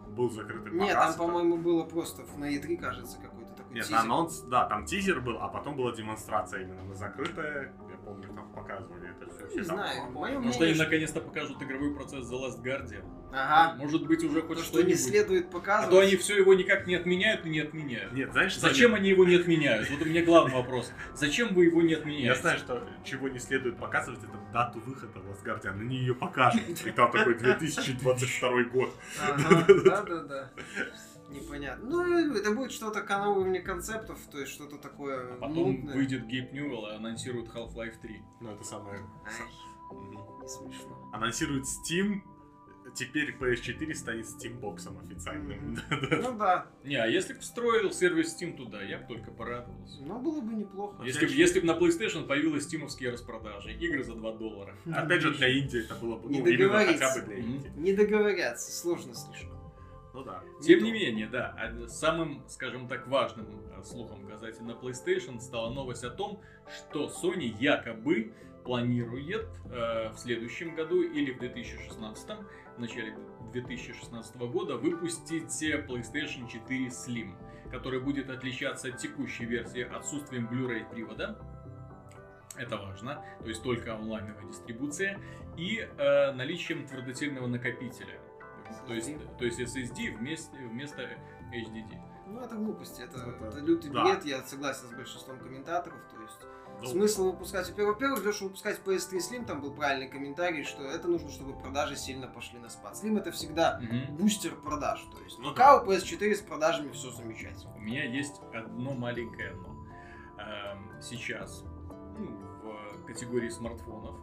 Speaker 3: Был закрытый
Speaker 2: Нет,
Speaker 3: показ,
Speaker 2: там, по-моему, было просто на E3, кажется, какой-то такой
Speaker 3: Нет,
Speaker 2: тизер.
Speaker 3: анонс, да, там тизер был, а потом была демонстрация именно на закрытая. Помню, там показывали это все.
Speaker 2: Не знаю, мое
Speaker 1: Может,
Speaker 2: мнение,
Speaker 1: они наконец-то покажут игровой процесс The Last Guardian.
Speaker 2: Ага.
Speaker 1: Может быть, уже хоть
Speaker 2: То, что не
Speaker 1: что-нибудь.
Speaker 2: следует
Speaker 1: А
Speaker 2: показывать.
Speaker 1: то они все его никак не отменяют и не отменяют.
Speaker 3: Нет, знаешь,
Speaker 1: Зачем они его не отменяют? Вот у меня главный вопрос. Зачем вы его не отменяете?
Speaker 3: Я знаю, что чего не следует показывать, это дату выхода Last Guardian. Они ее покажут. И там такой 2022 год.
Speaker 2: Ага, да-да-да. Непонятно. Ну, это будет что-то на уровне концептов, то есть что-то такое
Speaker 1: А Потом
Speaker 2: мутное.
Speaker 1: выйдет Гейб Ньюэлл и анонсирует Half-Life 3.
Speaker 3: Ну, это самое...
Speaker 2: Ай, не смешно.
Speaker 3: Анонсирует Steam, теперь PS4 станет Steamboxом официальным. Да-да.
Speaker 2: Ну да,
Speaker 1: Не, а если бы встроил сервис Steam туда, я бы только порадовался.
Speaker 2: но было бы неплохо.
Speaker 1: Если, б-
Speaker 3: Опять же-
Speaker 1: если бы на PlayStation появились стимовские распродажи, игры за 2 доллара.
Speaker 3: Опять же, для Индии это было бы,
Speaker 2: Не
Speaker 3: ну, именно
Speaker 2: договориться.
Speaker 3: хотя бы для
Speaker 1: Мгм.
Speaker 3: Индии.
Speaker 2: Не договорятся, сложно слишком.
Speaker 3: Ну да.
Speaker 1: Тем
Speaker 2: то.
Speaker 1: не менее, да, самым, скажем так, важным э, слухом касательно PlayStation стала новость о том, что Sony якобы планирует э, в следующем году или в 2016, в начале 2016 года выпустить э, PlayStation 4 Slim, который будет отличаться от текущей версии отсутствием Blu-ray привода. Это важно, то есть только онлайновая дистрибуция и э, наличием твердотельного накопителя. То есть, то есть SSD вместе, вместо HDD.
Speaker 2: Ну, это глупости, это,
Speaker 3: Это-
Speaker 2: это лютый
Speaker 3: да.
Speaker 2: бред, я согласен с большинством комментаторов, то есть
Speaker 3: Ну,
Speaker 2: смысл выпускать, во-первых, чтобы выпускать PS3 Slim, там был правильный комментарий, что это нужно, чтобы продажи сильно пошли на спад. Slim это всегда
Speaker 1: Мгм.
Speaker 2: бустер продаж, то есть
Speaker 3: Ну
Speaker 2: пока у PS4 с продажами все замечательно.
Speaker 1: У меня есть одно маленькое но. Эм, Сейчас ну, в категории смартфонов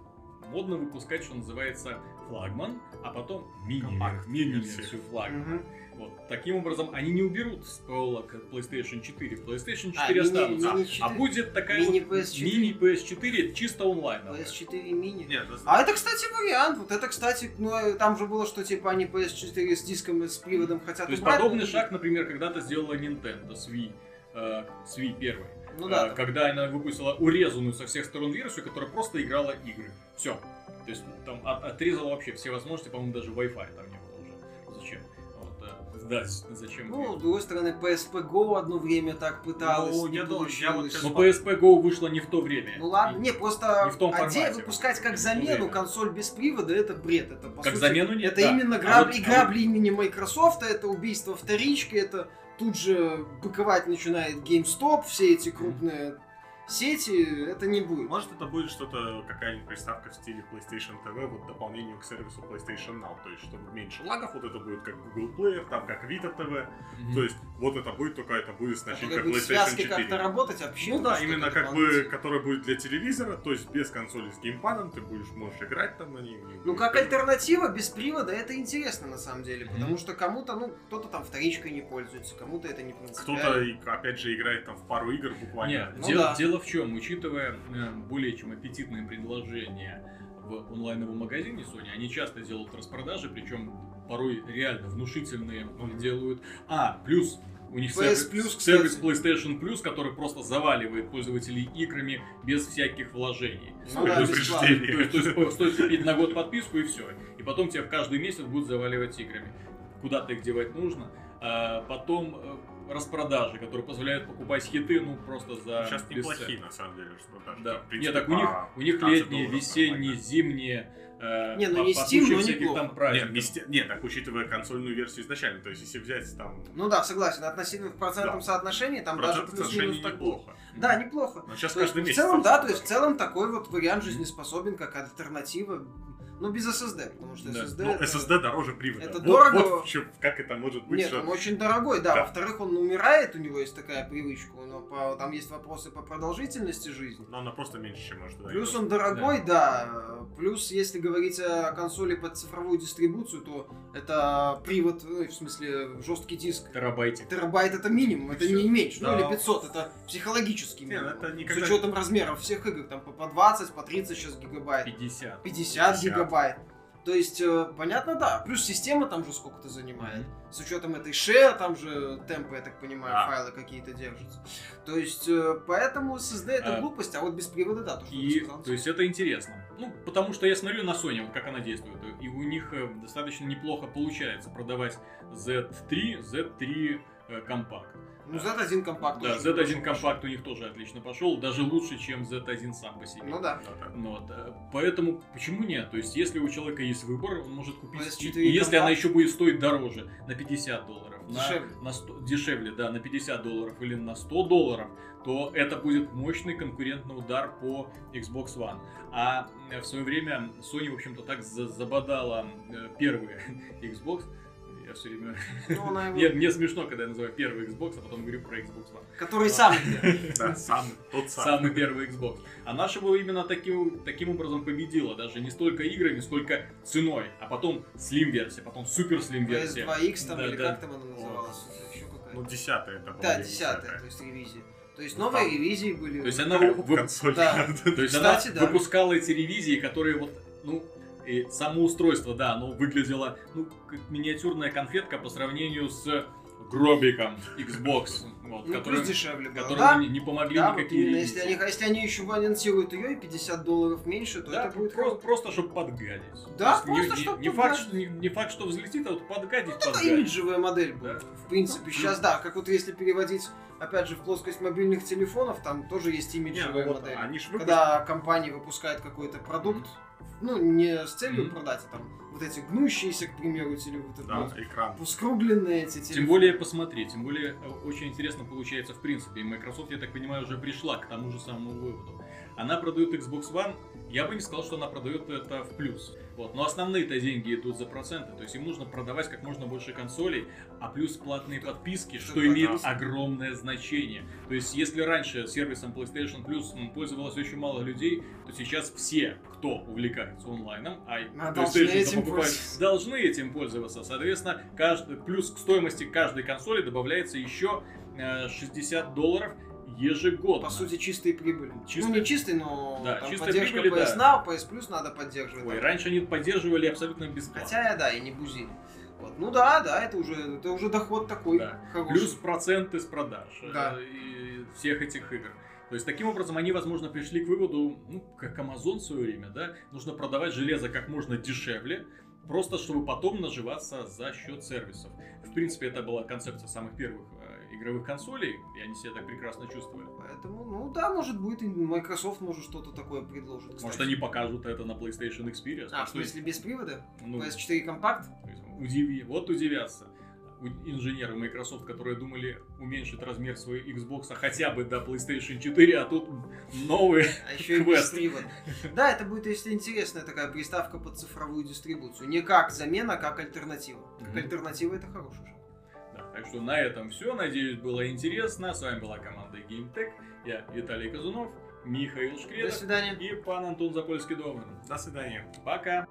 Speaker 1: модно выпускать, что называется, флагман, а потом мини-версию
Speaker 3: версию.
Speaker 1: флагмана.
Speaker 2: Мгм.
Speaker 1: Вот. Таким образом, они не уберут с полок PlayStation 4. PlayStation 4
Speaker 2: А, мини-
Speaker 1: останутся.
Speaker 2: мини
Speaker 1: а
Speaker 2: 4?
Speaker 1: будет такая
Speaker 2: Мини
Speaker 1: вот
Speaker 2: PS4?
Speaker 1: мини PS4 чисто онлайновая.
Speaker 2: PS4 мини.
Speaker 3: Нет, это-
Speaker 2: А это, кстати, вариант. Вот это, кстати, ну, э, там же было, что типа они PS4 с диском и с приводом хотят
Speaker 1: То есть
Speaker 2: убрать.
Speaker 1: подобный шаг, например, когда-то сделала Nintendo с Wii, э, с Wii первой.
Speaker 2: Ну да.
Speaker 1: Э, когда она выпустила урезанную со всех сторон версию, которая просто играла игры. Все. То есть там от- отрезала вообще все возможности, по-моему, даже Wi-Fi там не было уже. Зачем? Вот, э, да, зачем?
Speaker 2: Ну, с другой стороны, PSP Go одно время так пыталась,
Speaker 3: Ну,
Speaker 2: не
Speaker 3: я думаю, я вот
Speaker 1: Но PSP Go вышла не в то время.
Speaker 2: Ну ладно,
Speaker 1: И
Speaker 2: не, просто
Speaker 1: не в том формате
Speaker 2: выпускать как замену консоль без привода, это бред. Это, по
Speaker 1: Как
Speaker 2: сути,
Speaker 1: замену нет,
Speaker 2: Это
Speaker 1: да.
Speaker 2: именно
Speaker 1: А
Speaker 2: грабли,
Speaker 1: вот- а
Speaker 2: грабли имени Microsoft, это убийство вторички, это тут же быковать начинает GameStop, все эти крупные сети это не будет.
Speaker 3: Может это будет что-то, какая-нибудь приставка в стиле PlayStation TV, вот дополнению к сервису PlayStation Now, то есть чтобы меньше лагов, вот это будет как Google Player, там как Vita TV,
Speaker 1: Мгм.
Speaker 3: то есть вот это будет только это будет с начинкой
Speaker 2: как бы
Speaker 3: PlayStation
Speaker 2: связки
Speaker 3: 4.
Speaker 2: как-то работать, а вообще
Speaker 3: Ну да,
Speaker 2: что-то
Speaker 3: именно как бы, который будет для телевизора, то есть без консоли с геймпадом, ты будешь, можешь играть там на ней.
Speaker 2: Ну, как альтернатива без привода, это интересно на самом деле, потому
Speaker 1: Мгм.
Speaker 2: что кому-то, ну, кто-то там вторичкой не пользуется, кому-то это не принципиально.
Speaker 3: Кто-то, опять же, играет там в пару игр буквально.
Speaker 1: Нет,
Speaker 2: Ну
Speaker 1: дело,
Speaker 2: да.
Speaker 1: дело в чем, учитывая э, более чем аппетитные предложения в онлайновом магазине Sony, они часто делают распродажи, причем порой реально внушительные делают. А, плюс у них
Speaker 2: PS
Speaker 1: сервис,
Speaker 2: Plus,
Speaker 1: сервис. PlayStation Plus, который просто заваливает пользователей играми без всяких вложений.
Speaker 2: Ну да.
Speaker 1: То есть, то есть, по- стоит купить на год подписку и все. И потом тебе в каждый месяц будут заваливать играми. Куда-то их девать нужно. А потом э, распродажи, которые позволяют покупать хиты, ну, просто за
Speaker 3: Сейчас
Speaker 1: бесценок.
Speaker 3: неплохие, на самом деле, распродажи.
Speaker 1: Да.
Speaker 3: Там, в принципе,
Speaker 1: Нет, так у них,
Speaker 3: по
Speaker 1: у них
Speaker 3: 15
Speaker 1: летние, весенние,
Speaker 3: нормально.
Speaker 1: зимние. э,
Speaker 2: Не, ну
Speaker 1: по-
Speaker 2: не Steam, но неплохо.
Speaker 1: там
Speaker 3: Нет, вместе- нет, так учитывая консольную версию изначально, то есть если взять там
Speaker 2: Ну да, согласен, относительно в процентном
Speaker 3: Да.
Speaker 2: соотношении, там даже
Speaker 3: процент
Speaker 2: плюс-минус
Speaker 3: соотношение
Speaker 2: так
Speaker 3: неплохо.
Speaker 2: Да, неплохо.
Speaker 3: Но сейчас
Speaker 2: То есть,
Speaker 3: каждый
Speaker 2: в
Speaker 3: месяц.
Speaker 2: целом, да, то есть в целом такой вот вариант жизнеспособен как альтернатива, но без SSD, потому что
Speaker 1: Да.
Speaker 2: SSD...
Speaker 3: Ну,
Speaker 2: это-
Speaker 3: SSD дороже привода.
Speaker 2: это
Speaker 3: Вот-
Speaker 2: дорого.
Speaker 3: Вот в как это может быть,
Speaker 2: Нет,
Speaker 3: что...
Speaker 2: он очень дорогой, да.
Speaker 3: Да.
Speaker 2: Во-вторых, он умирает, у него есть такая привычка, но по- там есть вопросы по продолжительности жизни.
Speaker 3: Но она просто меньше, чем может. да,
Speaker 2: Плюс он дорогой, да. Плюс, если говорить о консоли под цифровую дистрибуцию, то это привод, ну, в смысле, жесткий диск.
Speaker 1: Терабайтик.
Speaker 2: Терабайт это минимум, это не меньше. Ну
Speaker 3: Да.
Speaker 2: или 500, это психологический
Speaker 3: ну
Speaker 2: минимум.
Speaker 3: это
Speaker 2: С
Speaker 3: никогда-
Speaker 2: учетом размеров всех игр, там по по 20, по 30 сейчас гигабайт.
Speaker 1: 50.
Speaker 2: 50
Speaker 3: 50.
Speaker 2: гигабайт. То есть, э, понятно, да. Плюс система там же сколько-то занимает. С учетом этой share, там же темпы, я так понимаю,
Speaker 3: Да.
Speaker 2: файлы какие-то держатся. То есть, э, поэтому SSD это
Speaker 1: А,
Speaker 2: глупость, а вот без привода, да, то, что
Speaker 1: И,
Speaker 2: ты сказал.
Speaker 1: то есть это интересно. Ну, потому что я смотрю на Sony, вот как она действует, и у них э, достаточно неплохо получается продавать Z3, Z3 э, компакт.
Speaker 2: Ну, Z1 компакт.
Speaker 1: Да,
Speaker 2: тоже
Speaker 1: Z1
Speaker 2: хорошо
Speaker 1: компакт у них тоже отлично пошел, даже лучше, чем Z1 сам по себе.
Speaker 2: Ну да.
Speaker 1: Ну вот, э, поэтому почему нет? То есть, если у человека есть выбор, он может купить.
Speaker 2: PS4
Speaker 1: и если она еще будет стоить дороже, на 50 долларов, на-
Speaker 2: Дешевле.
Speaker 1: на 100 дешевле, да, на 50 долларов или на 100 долларов, то это будет мощный конкурентный удар по Xbox One. А э, в свое время Sony, в общем-то, так за- забодала э, первый Xbox. Я все время...
Speaker 2: Ну, она его-
Speaker 1: Мне, мне смешно, когда я называю первый Xbox, а потом говорю про Xbox One.
Speaker 2: Который сам.
Speaker 3: Да, сам, тот сам.
Speaker 1: Самый первый Xbox. А наша его именно таким, таким образом победила. Даже не столько играми, сколько ценой. А потом Slim-версия, потом Супер Slim-версия.
Speaker 2: PS2X там,
Speaker 1: Да,
Speaker 2: или
Speaker 1: да.
Speaker 2: как там она называлась? Еще какая-то.
Speaker 3: Ну, десятая это была.
Speaker 2: Да, десятая, то есть ревизия. То есть
Speaker 3: Ну,
Speaker 2: новые
Speaker 3: там-
Speaker 2: ревизии были.
Speaker 1: То есть она вы-
Speaker 3: в консоль.
Speaker 2: Да.
Speaker 1: То есть
Speaker 2: Кстати,
Speaker 1: она
Speaker 2: да.
Speaker 1: выпускала эти ревизии, которые вот, ну, и само устройство, да, оно выглядело, ну, как миниатюрная конфетка по сравнению с гробиком Xbox, вот,
Speaker 2: Ну,
Speaker 1: который,
Speaker 2: плюс дешевле было.
Speaker 1: которому
Speaker 2: Да,
Speaker 1: не, не помогли
Speaker 2: да, вот
Speaker 1: никакие
Speaker 2: именно,
Speaker 1: ревизии.
Speaker 2: если они, если они еще анонсируют ее и 50 долларов меньше, то
Speaker 1: Да,
Speaker 2: это будет
Speaker 1: просто, просто чтобы подгадить.
Speaker 2: Да,
Speaker 1: То
Speaker 2: просто
Speaker 1: не,
Speaker 2: чтоб
Speaker 1: не, не, факт, что, не, не факт, что взлетит, а вот подгадить,
Speaker 2: Ну,
Speaker 1: подгадить.
Speaker 2: имиджевая модель будет.
Speaker 1: Да.
Speaker 2: В принципе, сейчас, да, как вот если переводить, опять же, в плоскость мобильных телефонов, там тоже есть
Speaker 3: Не,
Speaker 2: имиджевая
Speaker 3: ну вот
Speaker 2: модель.
Speaker 3: они ж выпустили.
Speaker 2: Когда компания выпускает какой-то продукт, ну, не с целью
Speaker 1: Мгм.
Speaker 2: продать, а там вот эти гнущиеся, к примеру, телефоны, вот
Speaker 3: Да,
Speaker 2: вот
Speaker 3: экран.
Speaker 2: скругленные эти телефоны.
Speaker 1: Тем более, посмотри, тем более э, очень интересно получается в принципе. И Microsoft, я так понимаю, уже пришла к тому же самому выводу. Она продает Xbox One, я бы не сказал, что она продает это в плюс. Вот. Но основные-то деньги идут за проценты. То есть им нужно продавать как можно больше консолей, а плюс платные подписки,
Speaker 2: что
Speaker 1: имеет
Speaker 2: подписки?
Speaker 1: огромное значение. То есть если раньше сервисом PlayStation Plus пользовалось очень мало людей, то сейчас все, кто увлекается онлайном, а
Speaker 2: А
Speaker 1: PlayStation
Speaker 2: этим пользоваться.
Speaker 1: должны этим пользоваться. Соответственно, каждый, плюс к стоимости каждой консоли добавляется еще э, 60 долларов ежегодно.
Speaker 2: По сути, чистые прибыли.
Speaker 1: Чистые-
Speaker 2: Ну, не чистые, но
Speaker 1: Да,
Speaker 2: там
Speaker 1: чистая
Speaker 2: поддержка PS
Speaker 1: да.
Speaker 2: Now, PS Plus надо поддерживать.
Speaker 1: Ой,
Speaker 2: там.
Speaker 1: раньше они поддерживали абсолютно бесплатно.
Speaker 2: Хотя, да, и не бузили. Вот. Ну да, да, это уже, это уже доход такой
Speaker 1: Да.
Speaker 2: хороший.
Speaker 1: Плюс проценты с продаж э,
Speaker 2: Да.
Speaker 1: и всех этих игр. То есть таким образом они, возможно, пришли к выводу, ну, как Amazon в свое время, да, нужно продавать железо как можно дешевле, просто чтобы потом наживаться за счет сервисов. В принципе, это была концепция самых первых игровых консолей, и они себя так прекрасно чувствовали.
Speaker 2: Поэтому, ну да, может будет, и Microsoft может что-то такое предложит.
Speaker 1: Может,
Speaker 2: кстати.
Speaker 1: они покажут это на PlayStation Experience.
Speaker 2: А, в
Speaker 1: что-
Speaker 2: смысле без привода?
Speaker 1: ну,
Speaker 2: PS4 компакт?
Speaker 1: удиви, вот удивятся. инженеры Microsoft, которые думали уменьшить размер своей Xbox хотя бы до PlayStation 4, а тут новые.
Speaker 2: А еще и
Speaker 1: Квест.
Speaker 2: дистрибут. Да, это будет, если интересная такая приставка под цифровую дистрибуцию. Не как замена, а как альтернатива. Как
Speaker 1: Мгм.
Speaker 2: альтернатива это хороший шаг.
Speaker 1: Так что на этом все. Надеюсь, было интересно. С вами была команда GameTech. Я Виталий Казунов, Михаил
Speaker 2: До
Speaker 1: Шкредов
Speaker 2: свидания.
Speaker 1: и пан Антон Запольский-Доман.
Speaker 3: До свидания.
Speaker 1: Пока!